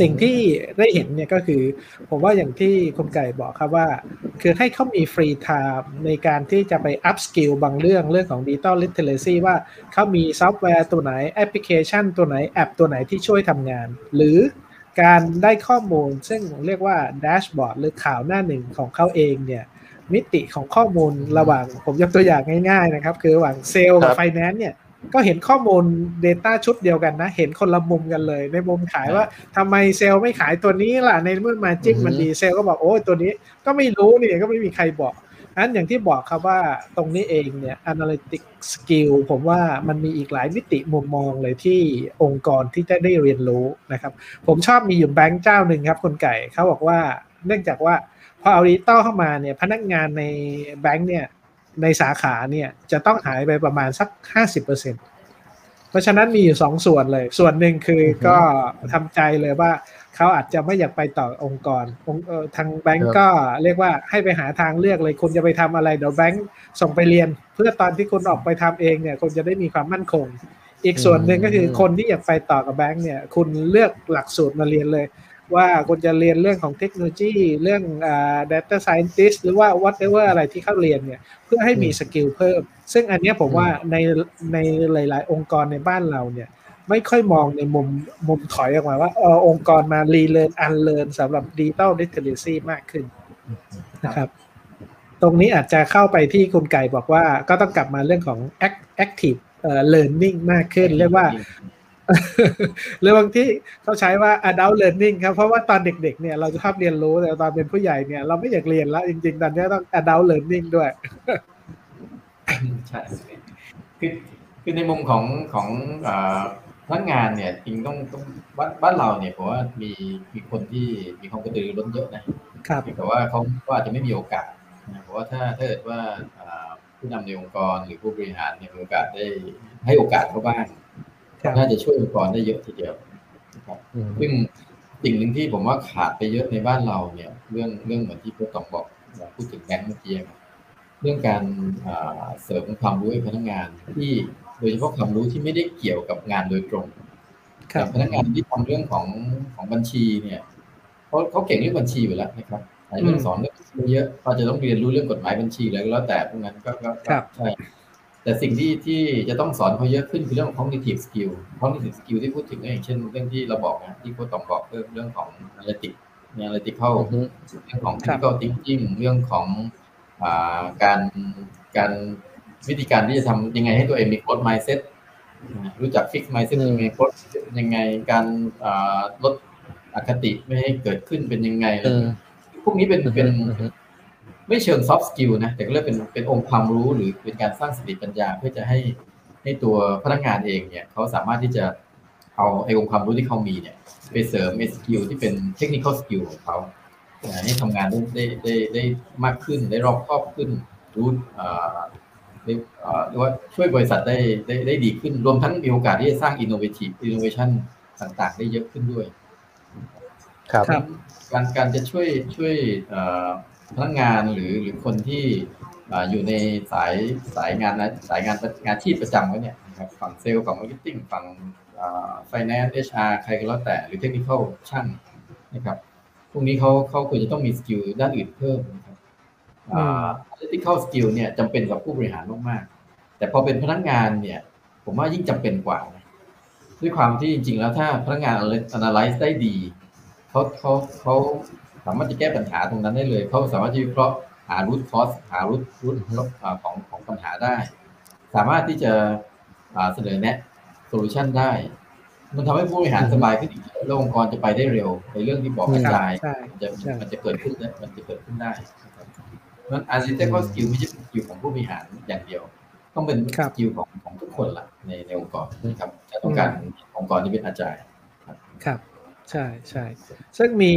สิ่งที่ได้เห็นเนี่ยก็คือ ผมว่าอย่างที่คุณไก่บอกครับว่า คือให้เขามี free time ในการที่จะไป upskill บางเรื่องเรื่องของ digital literacy ว่าเขามีซอฟต์แวร์ตัวไหนแอปพลิเคชันตัวไหนแอปตัวไหนที่ช่วยทำงาน หรือการได้ข้อมูลซึ่งเรียกว่า dashboard หรือข่าวหน้าหนึ่งของเขาเองเนี่ยมิติของข้อมูลระหว่างผมยกตัวอย่างง่าย ๆ นะครับ คือระหว่างเซลล์กับไฟแนนซ์เนี่ย ก็เห็นข้อมูล Data ชุดเดียวกันนะ เห็นคนละมุมกันเลย ในมุมขายว่าทำไมเซลล์ไม่ขายตัวนี้ล่ะ ในเมื่อ margin มันดีเซลล์ก็บอกโอ้ตัวนี้ก็ไม่รู้นี่ก็ไม่มีใครบอกนั้นอย่างที่บอกครับว่าตรงนี้เองเนี่ย analytic skill ผมว่ามันมีอีกหลายมิติมุมมองเลยที่องค์กรที่จะได้เรียนรู้นะครับ ผมชอบมีอยู่แบงค์เจ้าหนึ่งครับคุณไก่เขาบอกว่าเนื่องจากว่าพอเอาดิจิตอลเข้ามาเนี่ยพนักงานในแบงค์เนี่ย ในสาขาเนี่ยจะต้องหายไปประมาณสัก50%เพราะฉะนั้นมีอยู่สองส่วนเลย ส่วนหนึ่งคือก็ทำใจเลยว่าเขาอาจจะไม่อยากไปต่อองค์กรองเออทางแบงก์ก็เรียกว่าให้ไปหาทางเลือกเลยคุณจะไปทำอะไรเดี๋ยวแบงก์ส่งไปเรียน เพื่อตอนที่คุณออกไปทำเองเนี่ยคุณจะได้มีความมั่นคง อีกส่วนหนึ่งก็คือคนที่อยากไปต่อกับแบงก์เนี่ย คุณเลือกหลักสูตรมาเรียนเลย ว่าคุณจะเรียนเรื่องของเทคโนโลยี เรื่องอ่า data scientist หรือว่า whatever อะไรที่เขาเรียนเนี่ย เพื่อให้มี skill เพิ่ม ซึ่งอันนี้ผมว่าในในหลาย ๆ องค์กรในบ้านเราเนี่ยไม่ค่อยมองในมุมมุมถอยออกมาว่าเออองค์กรมา relearn unlearn สำหรับ digital digital literacy มากขึ้นนะครับ ตรงนี้อาจจะเข้าไปที่คุณไก่บอกว่าก็ต้องกลับมาเรื่องของ active เอ่อ learning มากขึ้น เรียกว่า หรือบางที่เขาใช้ว่า adult learning ครับ เพราะว่าตอนเด็กๆเนี่ยเราจะชอบเรียนรู้แต่ตอนเป็นผู้ใหญ่เนี่ยเราไม่อยากเรียนแล้ว จริงๆ ตอนนี้ต้อง adult learning ด้วยใช่คือคือในมุมของของพนักงานเนี่ยจริงต้องต้องบ้านบ้านเราเนี่ยผมว่ามีมีคนที่มีความกระตือรือร้นเยอะนะครับแต่ว่าเขาก็อาจจะไม่มีโอกาสนะเพราะว่าถ้าถ้าเกิดว่าผู้นำในองค์กรหรือผู้บริหารเนี่ยมีโอกาสได้ให้โอกาสเขาบ้าง น่าจะช่วยองค์กรได้เยอะทีเดียวครับซึ่งสิ่งหนึ่งที่ผมว่าขาดไปเยอะในบ้านเราเนี่ย เรื่องเรื่องเหมือนที่พี่ตองบอกพูดถึงแบงค์เมื่อกี้เรื่องการเสริมความรู้ให้พนักงานที่โดยเฉพาะความรู้ที่ไม่ได้เกี่ยวกับงานโดยตรงอย่างพนักงานที่ทำเรื่องของของบัญชีเนี่ยเขาเขาเก่งเรื่องบัญชีอยู่แล้วนะครับอาจจะสอนเรื่องเยอะเขาจะต้องเรียนรู้เรื่องกฎหมายบัญชีอะไรก็แล้วแต่พวกนั้นก็ก็ใช่ แต่สิ่งที่ที่จะต้องสอนเขาเยอะขึ้นคือเรื่องของ cognitive skill cognitive skill ที่พูดถึงอย่างเช่นเรื่องที่เราบอกนะที่โค้ชตองบอกเรื่องเรื่องของ analytic analytical เรื่องของ critical thinking เรื่องของการการวิธีการที่จะทำยังไงให้ตัวเองมีโค้ด mindset รู้จัก fix mindset ยังไงโค้ดยังไงการลดอคติไม่ให้เกิดขึ้นเป็นยังไงพวกนี้เป็นเป็น ไม่เชิง soft skill นะแต่ก็เรียกเป็นเป็นองค์ความรู้หรือเป็นการสร้างสติปัญญาเพื่อจะให้ให้ตัวพนักงานเองเนี่ยเขาสามารถที่จะเอาไอ้องค์ความรู้ที่เขามีเนี่ยไปเสริม skill ที่เป็น technical skill ของเขาให้ทำงานได้ได้ได้มากขึ้นได้รอบคอบขึ้นรู้เรียกว่าช่วยบริษัทได้ได้ได้ดีขึ้น รวมทั้งมีโอกาสที่จะสร้าง innovative innovationต่างๆ ได้เยอะขึ้นด้วย ครับ การการจะช่วยช่วย พนักงานหรือหรือคนที่อยู่ในสายสายงานสายงานงานที่ประจำไว้เนี่ยนะครับฝั่งเซลล์ฝั่ง marketing ฝั่ง finance HR ใครก็แล้วแต่หรือเทคนิคช่างนะครับพวกนี้เขาเขาควรจะต้องมี skill ด้านอื่นเพิ่มนะครับอ่า analytical skill เนี่ยจำเป็นกับผู้บริหารมากๆ แต่พอเป็นพนักงานเนี่ย ผมว่ายิ่งจำเป็นกว่านะด้วยความที่จริงๆ แล้วถ้าพนักงาน analyze ได้ดีเขาเขาเขา สามารถจะแก้ปัญหาตรงนั้นได้เลยเขาสามารถที่วิเคราะห์หา root cause หา root root ของของปัญหาได้ สามารถที่จะเสนอแนะ solution ได้ มันทำให้ผู้บริหารสบายขึ้นอีกแล้วองค์กรจะไปได้เร็ว ในเรื่องที่บอกกระจายมันจะมันจะเกิดขึ้นมันจะเกิดขึ้นได้นั้น analytic skill ไม่ใช่ skill ของผู้บริหารอย่างเดียว ต้องเป็น skill ของของทุกคนละในในองค์กรนะครับจะต้องการองค์กรที่เป็น agileครับ ใช่ใช่ซึ่งมี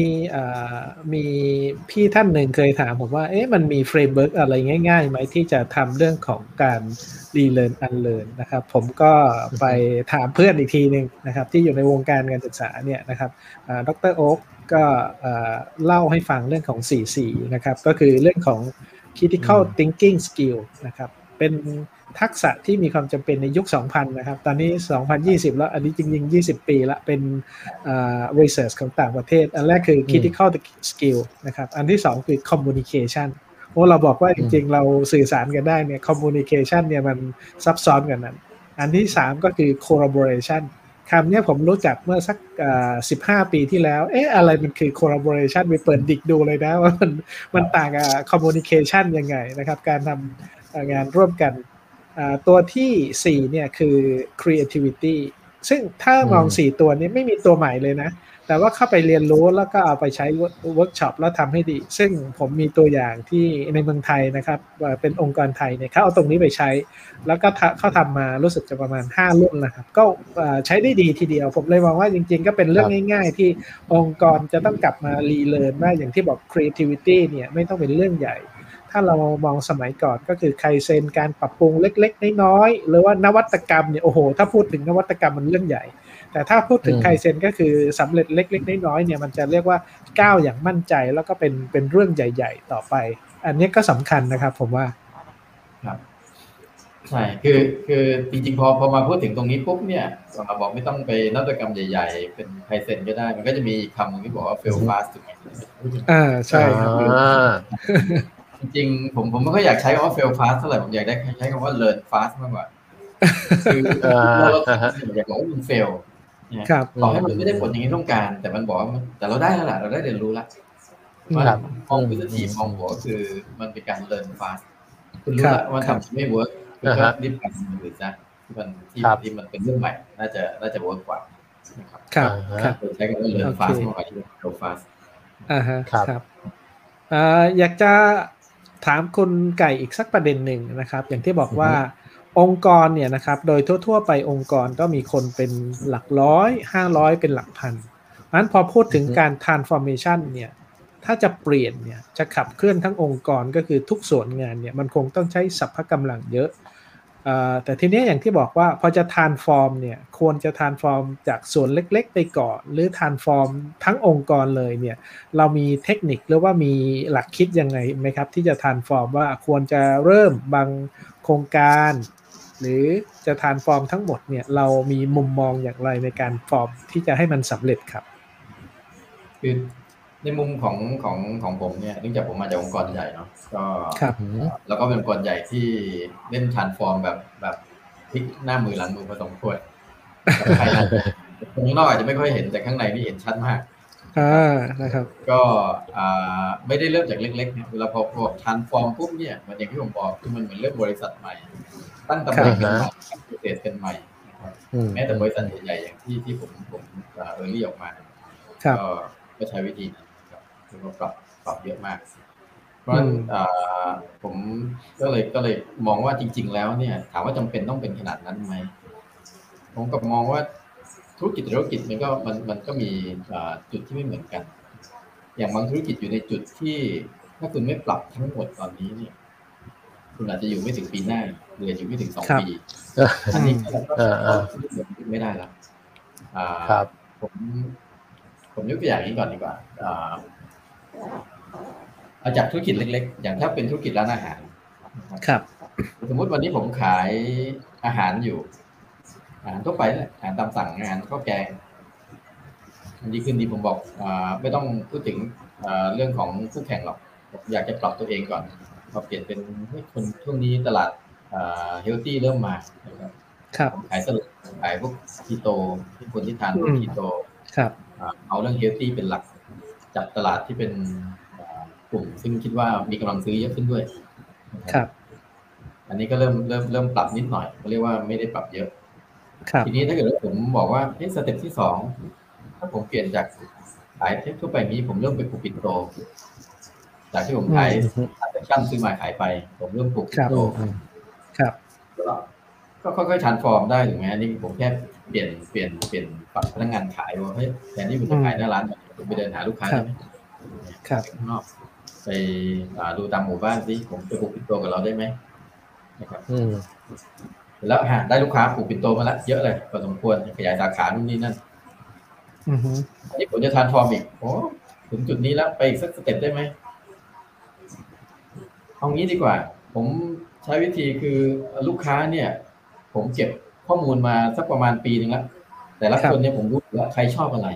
มีพี่ท่านหนึ่งเคยถามผมว่า เอ๊ะมันมี framework อะไรง่ายๆไหมที่จะทำเรื่องของการ relearn unlearn นะครับ ผมก็ไปถามเพื่อนอีกทีหนึ่งนะครับ ที่อยู่ในวงการการศึกษาเนี่ยนะครับดรโอ๊กก็เล่าให้ฟังเรื่องของ4นะครับ ก็คือเรื่องของ critical thinking skill นะครับ เป็น ทักษะที่มีความจำเป็นในยุค 2000 นะครับ ตอนนี้ 2020 แล้ว อันนี้จริง ๆ 20 ปีละเป็น research ของต่างประเทศ อันแรกคือ critical skill นะครับ อันที่2คือ communication โอ้เราบอกว่าจริง ๆ เราสื่อสารกันได้เนี่ย communication เนี่ยมันซับซ้อนกันนั้น อันที่3ก็คือ collaboration คำเนี้ยผมรู้จักเมื่อสักสิบห้าปีที่แล้ว เอ๊ะ อะไรมันคือ collaboration ไปเปิดดิกดูเลยนะว่ามันมันต่างกับ communication ยังไงนะครับ การทำงานร่วมกัน ตัวที่สี่เนี่ยคือ creativity ซึ่งถ้ามองสี่ตัวนี้ไม่มีตัวใหม่เลยนะ แต่ว่าเข้าไปเรียนรู้แล้วก็เอาไปใช้เวิร์กช็อปแล้วทำให้ดี ซึ่งผมมีตัวอย่างที่ในเมืองไทยนะครับเป็นองค์กรไทยเนี่ยเขาเอาตรงนี้ไปใช้ แล้วก็เขาทำมารู้สึกจะประมาณ 5 รุ่นนะครับ ก็ใช้ได้ดีทีเดียว ผมเลยมองว่าจริงๆ ก็เป็นเรื่องง่าย ๆ ที่องค์กรจะต้องกลับมารีเลิร์นว่าอย่างที่บอก creativity เนี่ยไม่ต้องเป็นเรื่องใหญ่ ถ้าเรามองสมัยก่อนก็คือใครเซนการปรับปรุงเล็ก ๆ น้อยๆหรือว่านวัตกรรมเนี่ยโอ้โห ถ้าพูดถึงนวัตกรรมมันเรื่องใหญ่ แต่ถ้าพูดถึงไคเซนก็คือสำเร็จเล็ก ๆ น้อยๆเนี่ยมันจะเรียกว่าก้าวอย่างมั่นใจแล้วก็เป็นเป็นเรื่องใหญ่ ๆ ต่อไป อันนี้ก็สำคัญนะครับ ผมว่าครับใช่คือคือจริงๆพอพอมาพูดถึงตรงนี้ปุ๊บเนี่ยเราบอกไม่ต้องไปนวัตกรรมใหญ่ ๆ เป็นไคเซนก็ได้ มันก็จะมีคำหนึ่งที่บอกว่า fail fast ถูกไหมอ่าใช่ครับ จริงๆ ผมผมไม่ค่อยอยากใช้คำว่า fail fast เท่าไหร่ผมอยากได้ใช้คำว่า learn fast มากกว่าคือเราอยากบอกว่ามัน fail ครับต่อให้มันไม่ได้ผลอย่างนี้ต้องการ แต่มันบอกว่าแต่เราได้แล้วล่ะเราได้เรียนรู้แล้วว่ามองวิธีมองหัวคือมันเป็นการ learn fast คุณรู้แล้วว่าทำไม่ work คุณก็รีบไปทำอื่นนะที่มันที่ที่มันเป็นเรื่องใหม่ น่าจะน่าจะ work กว่านะครับครับครับใช้คำว่า learn fast มากกว่าที่ go fast อ่าฮะครับอ่าอยากจะ ถามคุณไก่อีกสักประเด็นหนึ่งนะครับ อย่างที่บอกว่าองค์กรเนี่ยนะครับ โดยทั่ว ๆ ไปองค์กรก็มีคนเป็นหลักร้อยห้าร้อยเป็นหลักพันนั้นพอพูดถึงการ transformation เนี่ย ถ้าจะเปลี่ยนเนี่ย จะขับเคลื่อนทั้งองค์กรก็คือทุกส่วนงานเนี่ย มันคงต้องใช้สัพพะกำลังเยอะ แต่ทีนี้อย่างที่บอกว่าพอจะ transform เนี่ยควรจะ transform จากส่วนเล็กๆ ไปก่อน หรือ transform ทั้งองค์กรเลยเนี่ยเรามีเทคนิคหรือว่ามีหลักคิดยังไงไหมครับ ที่จะ transform ว่าควรจะเริ่มบางโครงการ หรือจะทานฟอร์มทั้งหมดเนี่ยเรามีมุมมองอย่างไรในการฟอร์มที่จะให้มันสำเร็จครับ ในมุมของของของผมเนี่ยเนื่องจากผมมาจากองค์กรใหญ่เนาะก็ครับแล้วก็เป็นองค์กรใหญ่ที่เล่นทานฟอร์มแบบแบบพลิกหน้ามือหลังมือผสมควรภายในคนข้างนอกอาจจะไม่ค่อยเห็นแต่ข้างในนี่เห็นชัดมากอ่านะครับ ก็อ่าไม่ได้เริ่มจากเล็กๆเนี่ยเวลาพอพอทานฟอร์มปุ๊บเนี่ยมันอย่างที่ผมบอกคือมันเหมือนเริ่มบริษัทใหม่ ตั้งตำแหน่งเป็นใหม่เศษเป็นใหม่แม้แต่บริษัทใหญ่ๆอย่างที่ที่ผมผมเออรี่ออกมาครับก็ก็ใช้วิธีนั้น ครับคือว่าปรับปรับเยอะมาก เพราะฉะนั้นผมก็เลยก็เลยมองว่าจริง ๆ แล้วเนี่ย ถามว่าจำเป็นต้องเป็นขนาดนั้นไหมผมก็มองว่าธุรกิจธุรกิจมันก็มันมันก็มีจุดที่ไม่เหมือนกัน อย่างบางธุรกิจอยู่ในจุดที่ถ้าคุณไม่ปรับทั้งหมดตอนนี้เนี่ย คุณอาจจะอยู่ไม่ถึงปีหน้าหรืออยู่ไม่ถึงสองปีอันนี้ก็ไม่ได้แล้วครับผมผมยกตัวอย่างนี้ก่อนดีกว่า เอาจากธุรกิจเล็ก ๆ อย่างถ้าเป็นธุรกิจร้านอาหาร ครับ สมมุติวันนี้ผมขายอาหารอยู่ อาหารทั่วไปแหละอาหารตามสั่งงานก็แกงดีขึ้นดีผมบอกอไม่ต้องพูดถึงเรื่องของคู่แข่งหรอกอยากจะปรับตัวเองก่อนพอเปลี่ยนเป็นคนช่วงนี้ตลาด healthy เริ่มมานะครับครับขายสลัดขายพวกคีโตที่คนที่ทานคีโตครับเอาเรื่อง healthy เป็นหลัก จับตลาดที่เป็นกลุ่ม ซึ่งคิดว่ามีกำลังซื้อเยอะขึ้นด้วยครับ อันนี้ก็เริ่มเริ่มเริ่มปรับนิดหน่อยเขาเรียกว่าไม่ได้ปรับเยอะครับทีนี้ถ้าเกิดว่าผมบอกว่าเฮ้ย step ที่สองถ้าผมเปลี่ยนจากขายเทปทั่วไปนี้ผมเริ่มไปปลูกปิดโตจากที่ผมขายแต่ชั่นซื้อมาขายไป ผมเริ่มปลูกปิดโตครับก็ค่อยๆทานฟอร์มได้ถูกไหมอันนี้ผมแค่เปลี่ยนเปลี่ยนเปลี่ยน ปรับพนักงานขายว่าเฮ้ยแทนที่คุณจะขายหน้าร้านคุณไปเดินหาลูกค้าได้ไหมครับข้างนอกไปดูตามหมู่บ้านสิผมจะปลูกปิดโตกับเราได้ไหมนะครับแล้วหาได้ลูกค้าปลูกปิดโตมาแล้วเยอะเลยพอสมควรขยายสาขานู่นนี่นั่นอันนี้ผมจะทานฟอร์มอีกโอ้ถึงจุดนี้แล้วไปอีกสักสเต็ปได้ไหมเอางี้ดีกว่า ผมใช้วิธีคือลูกค้าเนี่ย ผมเก็บข้อมูลมาสักประมาณปีหนึ่งแล้ว แต่ละคนเนี่ยผมรู้ว่าใครชอบอะไร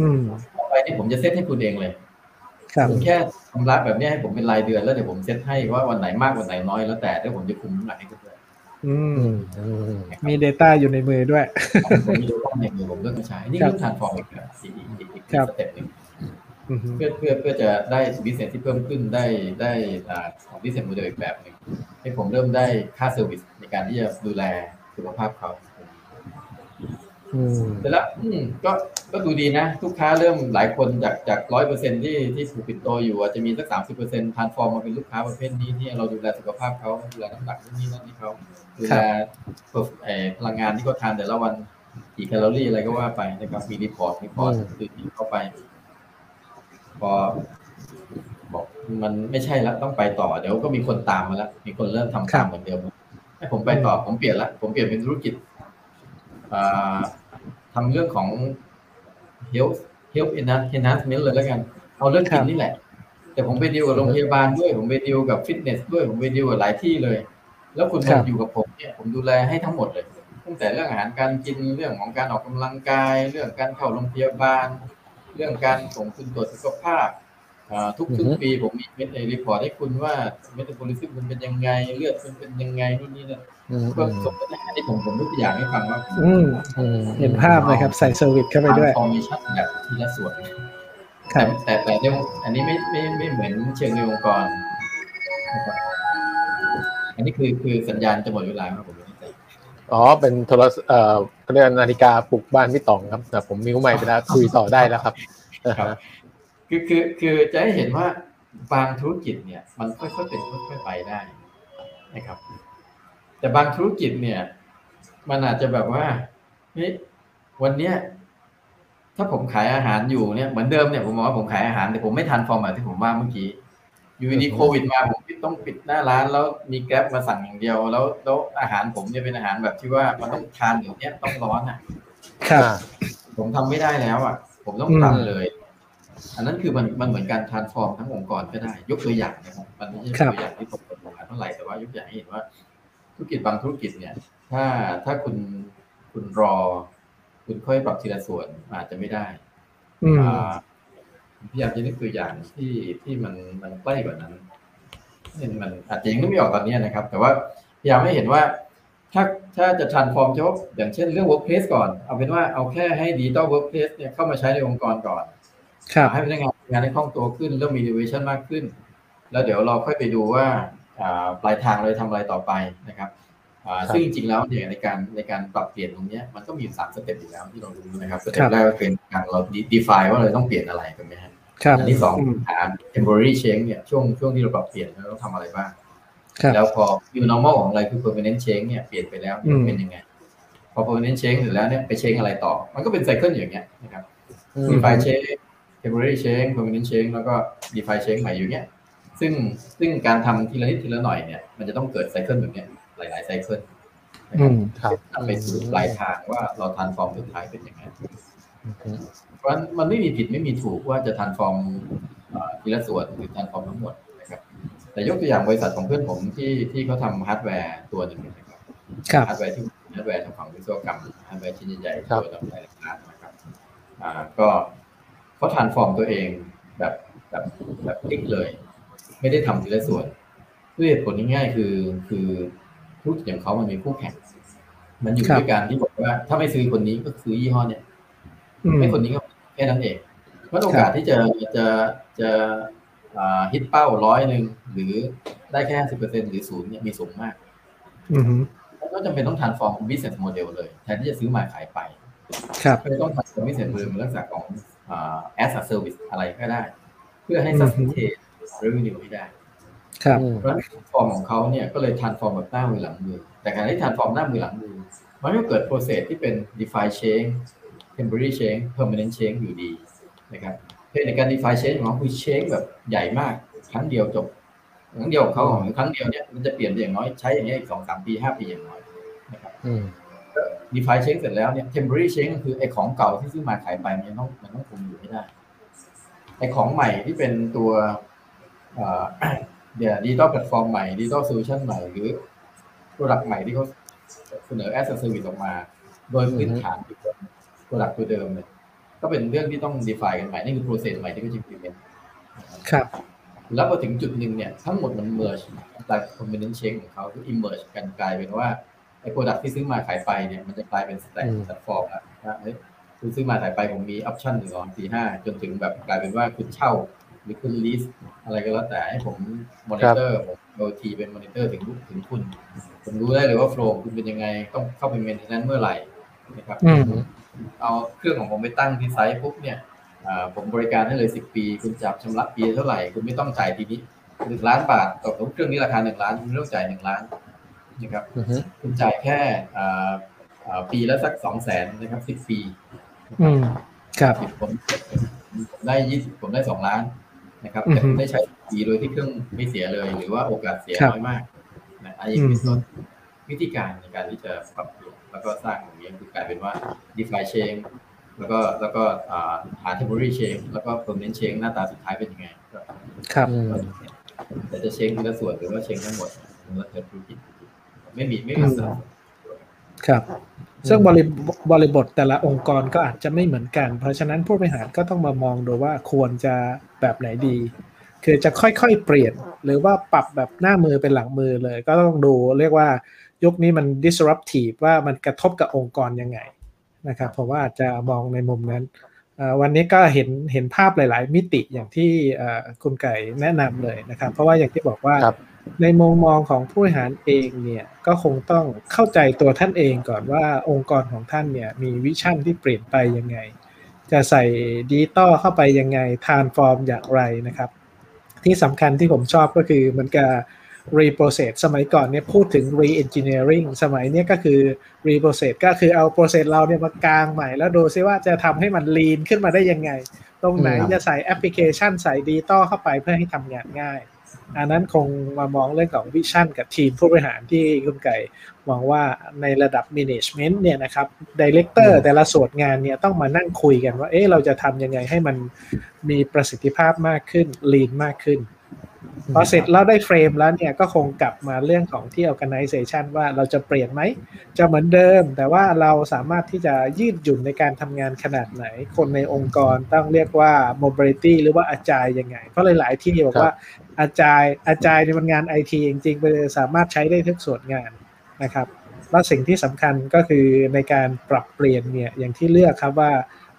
อืมต่อไปนี่ผมจะเซตให้คุณเองเลยครับผมแค่ทำระแบบนี้ให้ผมเป็นรายเดือนแล้วเดี๋ยวผมเซตให้ว่าวันไหนมากวันไหนน้อยแล้วแต่ถ้าผมจะคุมน้ำหนักให้คุณด้วยอืมอืมอืมมี Data อยู่ในมือด้วยผมมีรู้ว่าในมือผมเลือกมาใช้นี่ครับเรื่อง transform อีกแบบอีกอีกอีกอีกครับ step หนึ่งอือฮึเพื่อเพื่อเพื่อจะได้ business ที่เพิ่มขึ้นได้ได้อ่าของ business model อีกแบบหนึ่งให้ผมเริ่มได้ค่า service ในการที่จะดูแลสุขภาพเขา อืมแต่แล้วอืมก็ก็ดูดีนะลูกค้าเริ่มหลายคนจากจากร้อยเปอร์เซ็นที่ที่ผูกปิ่นโตอยู่อาจจะมีสักสามสิบเปอร์เซ็นต์ transform มาเป็นลูกค้าประเภทนี้ที่เราดูแลสุขภาพเขาดูแลน้ำหนักนู่นนี่นั่นที่เขาดูแลเอ่อพลังงานที่เขาทานแต่ละวันกี่แคลอรี่อะไรก็ว่าไปนะครับมี report report คือเข้าไป พอบอกมันไม่ใช่แล้วต้องไปต่อเดี๋ยวก็มีคนตามมาแล้วมีคนเริ่มทำตามเหมือนเดิมให้ผมไปต่อผมเปลี่ยนละผมเปลี่ยนเป็นธุรกิจ อ่าทำเรื่องของ health health enhancement เลยแล้วกัน เอาเรื่องกินนี่แหละ แต่ผมไปดีลกับโรงพยาบาลด้วย ผมไปดีลกับฟิตเนสด้วย ผมไปดีลกับหลายที่เลย แล้วคุณครัมาอยู่กับผมเนี่ย ผมดูแลให้ทั้งหมดเลย ตั้งแต่เรื่องอาหารการกิน เรื่องของการออกกำลังกาย เรื่องการเข้าโรงพยาบาล เรื่องการส่งคุณตรวจสุขภาพ ทุกอือฮึทุกปีผมมี medical report ให้คุณว่า metabolism มันเป็นยังไง เลือดมันเป็นยังไงนู่นนี่นั่นอืมก็ส่งไปให้ที่ผมผมยกตัวอย่างให้ฟังว่าผมอืมอืมเห็นภาพเลยครับ ใส่ service เข้าไปด้วยอร์มชั่นแบบทีละส่วนครับแต่แต่แต่ในวงอันนี้ไม่ไม่ไม่เหมือนเชิงในองค์กรนะครับอันนี้คือคือสัญญาณจะหมดเวลาครับผมไม่แน่ใจอ๋อ เป็นโทรศัพท์เอ่อเขาเรียกนาฬิกาปลุกบ้านพี่ต๋องครับแต่ผมมิวใหม่ไปแล้วคุยต่อได้แล้วครับอ่า ครับฮะคือคือคือจะให้เห็นว่าบางธุรกิจเนี่ย มันค่อยๆเป็นค่อยๆไปได้นะครับ แต่บางธุรกิจเนี่ย มันอาจจะแบบว่าเฮ้ยวันเนี้ยถ้าผมขายอาหารอยู่เนี่ยเหมือนเดิมเนี่ยผมบอกว่าผมขายอาหารแต่ผมไม่ทันฟอร์มแบบที่ผมว่าเมื่อกี้อยู่ดีๆโควิดมาผมต้องปิดหน้าร้าน แล้วมีแกร็บมาสั่งอย่างเดียว แล้วแล้วอาหารผมเนี่ยเป็นอาหารแบบที่ว่ามันต้องทานเดี๋ยวเนี้ยต้องร้อนอะ ครับอ่าผมทำไม่ได้แล้วอะ ผมต้องอืมปรับเลย อันนั้นคือมันมันเหมือนการทานฟอร์มทั้งองค์กรก็ได้ ยกตัวอย่างนะครับมันไม่ใช่ตัวอย่างที่ผมเป็นมาเท่าไหร่แต่ว่ายกตัวอย่างให้เห็นว่า ธุรกิจบางธุรกิจเนี่ย ถ้าถ้าคุณคุณรอ คุณค่อยปรับทีละส่วนอาจจะไม่ได้อืมอ่าพยายามจะนึกตัวอย่างที่ที่มันมันใกล้กว่านั้นเนี่ยมันอาจจะยังนึกไม่ออกตอนนี้นะครับ แต่ว่าพยายามให้เห็นว่าถ้าถ้าจะ transform เฉพาะอย่างเช่นเรื่อง workplace ก่อน เอาเป็นว่าเอาแค่ให้ digital workplace เนี่ยเข้ามาใช้ในองค์กรก่อนครับ ให้พนักงานทำงานได้คล่องตัวขึ้นเริ่มมี innovation มากขึ้น แล้วเดี๋ยวเราค่อยไปดูว่าอ่าปลายทางเราจะทำอะไรต่อไปนะครับอ่าครับซึ่งจริงๆแล้วเนี่ยในการในการปรับเปลี่ยนตรงเนี้ยมันก็มีอยู่สามสเต็ปอยู่แล้วที่เรารู้นะครับสเต็ครัปบแรกก็เป็นการเรา define ว่าเราต้องเปลี่ยนอะไรกันไหมฮะครับอันที่สองอืมหา temporary change เนี่ยช่วงช่วงที่เราปรับเปลี่ยนเราต้องทำอะไรบ้างครับแล้วพอ new normal ของอะไรคือ permanent change เนี่ยเปลี่ยนไปแล้วอืมเป็นยังไง พอ permanent change เสร็จแล้วเนี่ยไป change อะไรต่อ มันก็เป็นไซเคิลอย่างเงี้ยนะครับอืม define change temporary change permanent change แล้วก็ define change ใหม่อยู่เนี้ยซึ่งซึ่งการทำทีละนิดทีละหน่อยเนี่ย มันจะต้องเกิดไซเคิลแบบเนี้ยหลายๆไซเคิลนะคอืรับมครับนำไปสู่ปลายทางว่าเราทานฟอร์มสุดท้ายเป็นยังไงอืมเพราะฉะนั้นมันไม่มีผิดไม่มีถูกว่าจะ transform เอ่อทีละส่วนหรือ transform ทั้งหมดนะครับ แต่ยกตัวอย่างบริษัทของเพื่อนผมที่ที่เขาทำฮาร์ดแวร์ตัวหนึ่งนะครับครับฮาร์ดแวร์ที่ฮาร์ดแวร์ทางฝั่งวิศวกรรมฮาร์ดแวร์ชิ้นใหญ่ๆครับตัวละหลายล้านนะครับอ่าก็ เขา transform ตัวเองแบบแบบแบบพลิกเลย ไม่ได้ทำทีละส่วนด้วยเหตุผลง่ายๆคือคือธุรกิจของเขามันมีคู่แข่ง มันอยู่ครับด้วยการที่บอกว่า ถ้าไม่ซื้อคนนี้ก็ซื้อยี่ห้อเนี่ยอืมไม่คนนี้ก็แค่นั้นเองเพราะโอกาสที่จะจะจะอ่าฮิตเป้าร้อยหนึ่งหรือได้แค่สิบเปอร์เซ็นหรือศูนย์เนี่ยมีสูงมากอืมก็จำเป็นต้อง transform business model เลย แทนที่จะซื้อมาขายไป ครับก็เลยต้องทำ business model ในลักษณะของอ่า as a service อะไรก็ได้ เพื่อให้อืม sustain revenue ให้ได้ ครับอืมเพราะฉะนั้น transform ของเขาเนี่ยก็เลย transform แบบหน้ามือหลังมือ แต่การที่ transform หน้ามือหลังมือ มันก็เกิด process ที่เป็น define change temporary change permanent change อยู่ดีนะครับเพียงในการ define change ของเขาคือ change แบบใหญ่มาก ครั้งเดียวจบ ครั้งเดียวของเขาของครั้งเดียวเนี่ยมันจะเปลี่ยนไปอย่างน้อยใช้อย่างเงี้ยอีกสองสามปีห้าปีอย่างน้อยนะครับ อืม define change เสร็จแล้วเนี่ย temporary change ก็คือไอ้ของเก่าที่ซื้อมาขายไปมันต้องมันต้องคงอยู่ให้ได้ไอ้ของใหม่ที่เป็นตัวเอ่อเดี๋ยว digital platform ใหม่ digital solution ใหม่หรือ product ใหม่ที่เขาเสนอ as a service ออกมา โดยพื้นฐานที่เป็น product ตัวเดิมเนี่ยก็เป็นเรื่องที่ต้อง define กันใหม่ นี่คือ process ใหม่ที่เขาจะ implement ครับ แล้วพอถึงจุดหนึ่งเนี่ย ทั้งหมดมัน merge กลายเป็น permanent change ของเขาคือ emerge กันกลายเป็นว่า ไอ้ product ที่ซื้อมาขายไปเนี่ยมันจะกลายเป็น stack platform แล้วนะเฮ้ยคุณซื้อมาขายไปผมมี option หนึ่งสองสี่ห้าจนถึงแบบกลายเป็นว่าคุณเช่า หรือคุณ leaseอะไรก็แล้วแต่ให้ผมมอนิเตอร์ผม IoT เป็นมอนิเตอร์ถึงถึงคุณ ผมรู้ได้เลยว่า flow คุณเป็นยังไงต้องเข้าไป maintenance เมื่อไหร่นะครับอืมเอาเครื่องของผมไปตั้งที่ site ปุ๊บเนี่ยอ่าผมบริการให้เลยสิบปี คุณจับชำระปีเท่าไหร่ คุณไม่ต้องจ่ายทีนี้หนึ่งล้านบาทต่อเครื่องนี้ราคาหนึ่งล้านคุณไม่ต้องจ่ายหนึ่งล้าน นะครับอือฮึคุณจ่ายแค่อ่าอ่าปีละสักสองแสนนะครับสิบปีอืมครับสิบผมผมได้ยี่สิบผมได้สองล้านนะครับอือฮึแต่คุณได้ใช้ปีโดยที่เครื่องไม่เสียเลย หรือว่าโอกาสเสียครับน้อยมากนะอันนี้เป็นอืมต้นวิธีการในการที่จะปรับเปลี่ยนแล้วก็สร้างอย่างนี้คือกลายเป็นว่า DeFi chain แล้วก็แล้วก็อ่าหา temporary chain แล้วก็ permanent chain หน้าตาสุดท้ายเป็นยังไงก็ครับอืมแต่จะเช็คทีละส่วนหรือว่าเช็คทั้งหมดมันก็จะธุรกิจ ไม่มีไม่มีสลับครับ ซึ่งบริบริบทแต่ละองค์กรก็อาจจะไม่เหมือนกัน เพราะฉะนั้นผู้บริหารก็ต้องมามองดูว่าควรจะแบบไหนดี คือจะค่อยๆเปลี่ยน หรือว่าปรับแบบหน้ามือเป็นหลังมือเลย ก็ต้องดูเรียกว่ายุคนี้มัน disruptive ว่ามันกระทบกับองค์กรยังไงนะครับผมว่าอาจจะมองในมุมนั้นเอ่อวันนี้ก็เห็นเห็นภาพหลาย ๆ มิติอย่างที่เอ่อคุณไก่แนะนำเลยนะครับ เพราะว่าอย่างที่บอกว่าครับ ในมุมมองของผู้บริหารเองเนี่ยก็คงต้องเข้าใจตัวท่านเองก่อนว่าองค์กรของท่านเนี่ยมี vision ที่เปลี่ยนไปยังไง จะใส่ดิจิตอลเข้าไปยังไง transform อย่างไรนะครับ ที่สำคัญที่ผมชอบก็คือมันกับ reprocess สมัยก่อนเนี่ยพูดถึง re-engineering สมัยนี้ก็คือ reprocess ก็คือเอา process เราเนี่ยมากางใหม่ แล้วดูซิว่าจะทำให้มัน lean ขึ้นมาได้ยังไง ตรงไหนจะใส่แอปพลิเคชันใส่ดิจิตอลเข้าไปเพื่อให้ทำงานง่าย อันนั้นคงมามองเรื่องของ vision กับทีมผู้บริหารที่คุณไก่มองว่าในระดับ management เนี่ยนะครับ director อืมแต่ละส่วนงานเนี่ยต้องมานั่งคุยกันว่า เอ๊ะเราจะทำยังไงให้มันมีประสิทธิภาพมากขึ้น lean มากขึ้น พอเสร็จแล้วได้ frame แล้วเนี่ยก็คงกลับมาเรื่องของที่ organization ว่าเราจะเปลี่ยนไหม จะเหมือนเดิม แต่ว่าเราสามารถที่จะยืดหยุ่นในการทำงานขนาดไหน คนในองค์กรต้องเรียกว่า mobility หรือว่าอาจายยังไง เพราะหลาย ๆ ที่บอกว่าอาจายอาจายในมันงานไอทีจริงๆมันสามารถใช้ได้ทุกส่วนงานนะครับ แล้วสิ่งที่สำคัญก็คือในการปรับเปลี่ยนเนี่ยอย่างที่เลือกครับว่า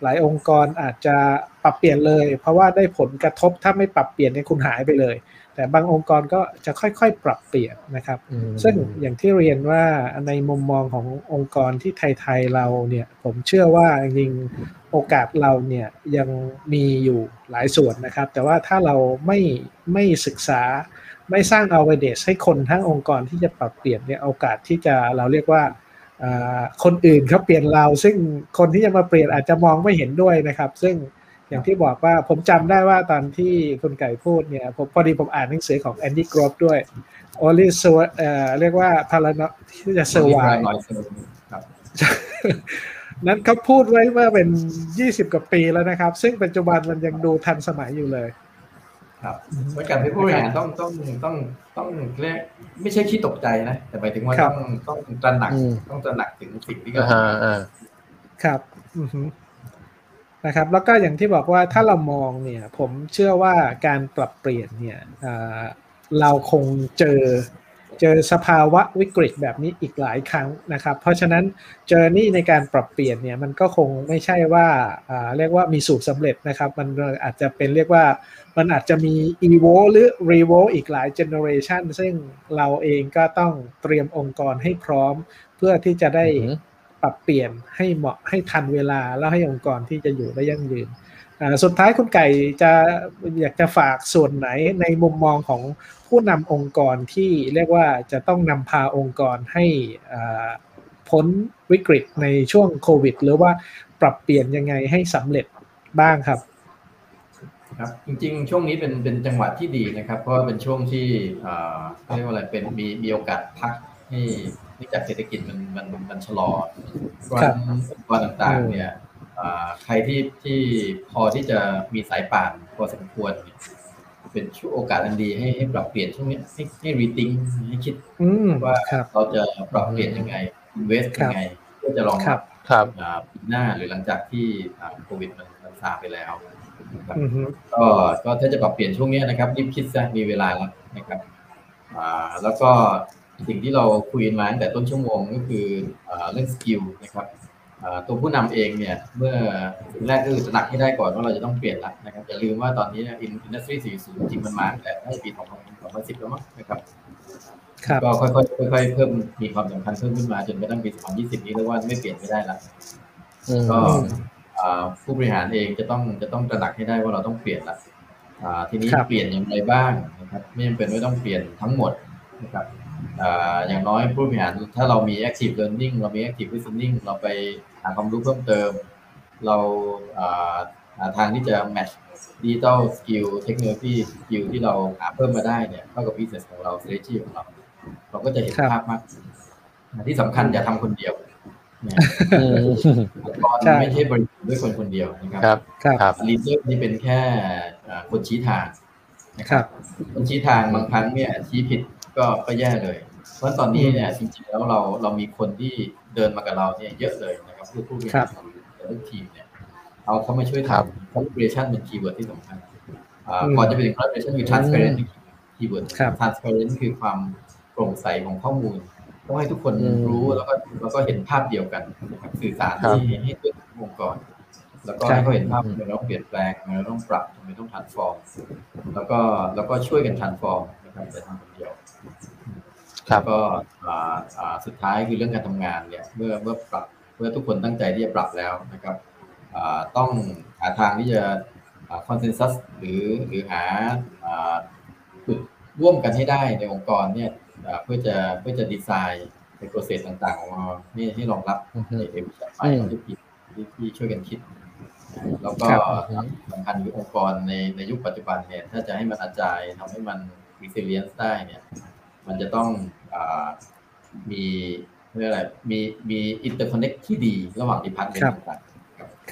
หลายองค์กรอาจจะปรับเปลี่ยนเลย เพราะว่าได้ผลกระทบถ้าไม่ปรับเปลี่ยนเนี่ยคุณหายไปเลย แต่บางองค์กรก็จะค่อยๆ ปรับเปลี่ยนนะครับอืมซึ่งอย่างที่เรียนว่าในมุมมองขององค์กรที่ไทยๆเราเนี่ย ผมเชื่อว่าจริงๆโอกาสเราเนี่ยยังมีอยู่หลายส่วนนะครับ แต่ว่าถ้าเราไม่ไม่ศึกษาไม่สร้าง awareness ให้คนทั้งองค์กรที่จะปรับเปลี่ยนเนี่ยโอกาสที่จะเราเรียกว่าอ่าคนอื่นเขาเปลี่ยนเรา ซึ่งคนที่จะมาเปลี่ยนอาจจะมองไม่เห็นด้วยนะครับ ซึ่ง อย่างที่บอกว่าผมจำได้ว่าตอนที่คุณไก่พูดเนี่ยผมพอดีผมอ่านหนังสือของ Andy Grove ด้วย only so เอ่อเรียกว่า paranoidที่จะ survive น้อยสุดครับนั้นเขาพูดไว้เมื่อเป็น20กว่าปีแล้วนะครับ ซึ่งปัจจุบันมันยังดูทันสมัยอยู่เลย ครับเหมือนกันที่ผู้บริหารต้องต้องต้องต้องเรียกไม่ใช่ขี้ตกใจนะ แต่หมายถึงว่าครัต้บองต้องตระหนักอืมต้องตระหนักถึงสิ่งที่อ่าเกิดฮะอ่าครับอือฮึ นะครับแล้วก็อย่างที่บอกว่าถ้าเรามองเนี่ยผมเชื่อว่าการปรับเปลี่ยนเนี่ยเราคงเจอเจอสภาวะวิกฤตแบบนี้อีกหลายครั้งนะครับ เพราะฉะนั้นเจอนี่ในการปรับเปลี่ยนเนี่ยมันก็คงไม่ใช่ว่าเรียกว่ามีสูตรสำเร็จนะครับ มันอาจจะเป็นเรียกว่ามันอาจจะมี evo หรือ revo อีกหลาย generation ซึ่งเราเองก็ต้องเตรียมองค์กรให้พร้อม เพื่อที่จะได้ ปรับเปลี่ยนให้เหมาะให้ทันเวลาแล้วให้องค์กรที่จะอยู่ได้ยั่งยืนสุดท้ายคุณไก่จะอยากจะฝากส่วนไหนในมุมมองของผู้นำองค์กรที่เรียกว่าจะต้องนำพาองค์กรให้พ้นวิกฤตในช่วงโควิด หรือว่าปรับเปลี่ยนยังไงให้สำเร็จบ้างครับครับจริงๆ ช่วงนี้เป็นเป็นจังหวะที่ดีนะครับ เพราะว่าเป็นช่วงที่เรียกว่าอะไรเป็นมีมีโอกาสพักให้ เนื่องจากเศรษฐกิจมันมันมันชะลอเพราะฉะนั้นองค์กรต่างๆ เนี่ยอ่าใครที่ที่พอที่จะมีสายป่านพอสมควรเนี่ยเป็นช่วงโอกาสอันดีให้ให้ปรับเปลี่ยนช่วงนี้ให้ให้รีทิงให้คิดอืมว่าครับเราจะปรับเปลี่ยนยังไง invest ครับยังไงเพื่อจะรองครัรับบครับอ่าปีหน้าหรือหลังจากที่อ่าโควิดมันมันซาไปแล้วนะครับอือฮึก็ก็ถ้าจะปรับเปลี่ยนช่วงนี้นะครับรีบคิดซะมีเวลาแล้วนะครับอ่าแล้วก็ สิ่งที่เราคุยมาตั้งแต่ต้นชั่วโมงก็คือเรื่อง skill นะครับตัวผู้นำเองเนี่ยเมื่อสิ่งแรกก็คือตระหนักให้ได้ก่อนว่าเราจะต้องเปลี่ยนละนะครับอย่าลืมว่าตอนนี้อิน industry 4.0 จริงมันมาตั้งแต่ในปี2010 แล้วมั้งนะครับครับก็ค่อยๆค่อยๆเพิ่มมีความสำคัญเพิ่มขึ้นมาจนกระทั่งปี2020 นี้เรียกว่าไม่เปลี่ยนไม่ได้ละอืมก็ผู้บริหารเองจะต้องจะต้องตระหนักให้ได้ว่าเราต้องเปลี่ยนละทีนี้ครับเปลี่ยนอย่างไรบ้างนะครับไม่จำเป็นว่าต้องเปลี่ยนทั้งหมดนะครับ อย่างน้อยผู้บริหารถ้าเรามี active learning เรามี active listening เราไปหาความรู้เพิ่มเติม เราหาทางที่จะ match digital skill technology skill ที่เราหาเพิ่มมาได้เนี่ยเข้ากับ business ของเรา strategy ของเรา เราก็จะเห็นครับภาพมากขึ้นที่สำคัญอย่าทำคนเดียวนะอืมองค์กรใช่ไม่ใช่บริหารด้วยคนคนเดียวนะครับครับครับครับ leader นี่เป็นแค่อ่าคนชี้ทางนะคครัรับ คนชี้ทางบางครั้งเนี่ยชี้ผิดก็ก็แย่เลย เพราะฉะนั้นตอนนี้เนี่ยจริงๆแล้วเราเรามีคนที่เดินมากับเราเนี่ยเยอะเลยนะครับคือผู้บริหารแต่ลูกทีมเนี่ยเอาเขามาช่วยครับทำ collaboration เป็น keyword ที่สำคัญอ่าอืมก่อนจะไปถึง collaboration คือ transparent keyword ครับ transparent คือความโปร่งใสของข้อมูลต้องให้ทุกคนอืมรู้แล้วก็แล้วก็เห็นภาพเดียวกันนะครับสื่อสารครับให้ให้ทุกองค์กรแล้วก็ครับให้เขาเห็นภาพทำไมเราต้องเปลี่ยนแปลงทำไมเราต้องปรับทำไมต้อง transform แล้วก็แล้วก็ช่วยกัน transform นะครับจะทำคนเดียวครับ แล้วก็อ่าอ่าสุดท้ายคือเรื่องการทำงานเนี่ยเมื่อเมื่อปรับเมื่อทุกคนตั้งใจที่จะปรับแล้วนะครับอ่าต้องหาทางที่จะคอนเซน s ัสหรือหรือหาอ่าจุดร่วมกันให้ได้ในองค์กรเนี่ยอ่าเพื่อจะเพื่อจะดีไซน์ในโปรเซสต่างๆของเราให้ให้รองรับอือฮึในเอ vision ไปอืมที่ผิดที่ที่ช่วยกันคิด แล้วก็ครับสำคัญคือองค์กรในในยุคปัจจุบันเนี่ยถ้าจะให้มัน agile ทำให้มัน resilience ได้เนี่ย มันจะต้องอามีเรียกอะไรมีมี interconnect ที่ดีระหว่าง department ครับต่าง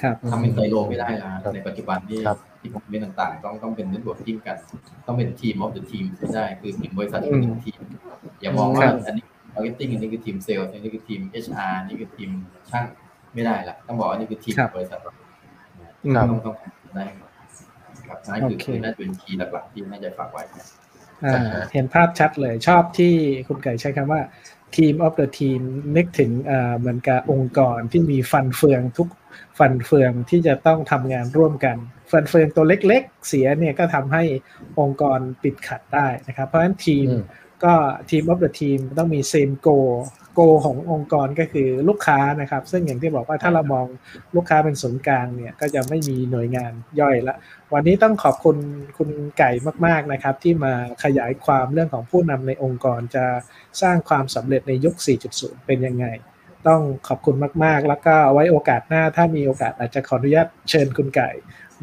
ครับๆทำเป็นไซโลไม่ได้แล้วครับในปัจจุบันที่ครับที่พวกนี้ต่างๆ ต้องต้องเป็น network ทีมกัน ต้องเป็น team of the team ไม่ได้ คือหนึ่งบริษัทอืมเป็นหนึ่งทีม อย่ามองว่าครับอันนี้ marketing อันนี้คือทีมเซลล์อันนี้คือทีม HR อันนี้คือทีมช่างไม่ได้ละต้องบอกว่านี่คือทีมครับบริษัทเราอืมต้องต้องได้ครับนั่นคือโอเคคือน่าจะเป็น key หลักๆที่น่าจะฝากไว้อ่า เห็นภาพชัดเลยชอบที่คุณไก่ใช้คำว่า team of the team นึกถึงอ่าเหมือนกับองค์กรที่มีฟันเฟืองทุกฟันเฟืองที่จะต้องทำงานร่วมกัน ฟันเฟืองตัวเล็กๆ เสียเนี่ยก็ทำให้องค์กรปิดขัดได้นะครับ เพราะฉะนั้นทีมอืมก็ team of the team ต้องมี same goal goal ขององค์กรก็คือลูกค้านะครับ ซึ่งอย่างที่บอกว่าถ้าเรามองลูกค้าเป็นศูนย์กลางเนี่ยก็จะไม่มีหน่วยงานย่อยละ วันนี้ต้องขอบคุณคุณไก่มากๆนะครับ ที่มาขยายความเรื่องของผู้นำในองค์กรจะสร้างความสำเร็จในยุค 4.0 เป็นยังไง ต้องขอบคุณมากๆ แล้วก็ไว้โอกาสหน้าถ้ามีโอกาสอาจจะขออนุญาตเชิญคุณไก่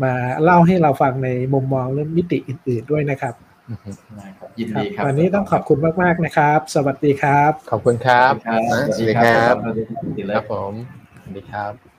มาเล่าให้เราฟังในมุมมองเรื่องมิติอื่น ๆด้วยนะครับ อืมได้ครับยินครับดีครับ วันนี้ต้องขอบคุณมากๆนะครับ สวัสดีครับ ขอบคุณครับ สวัสดีสวัสดีคครัรับบสวัสดีครับ สวัสดีคครัรับบผม สวัสดีครับ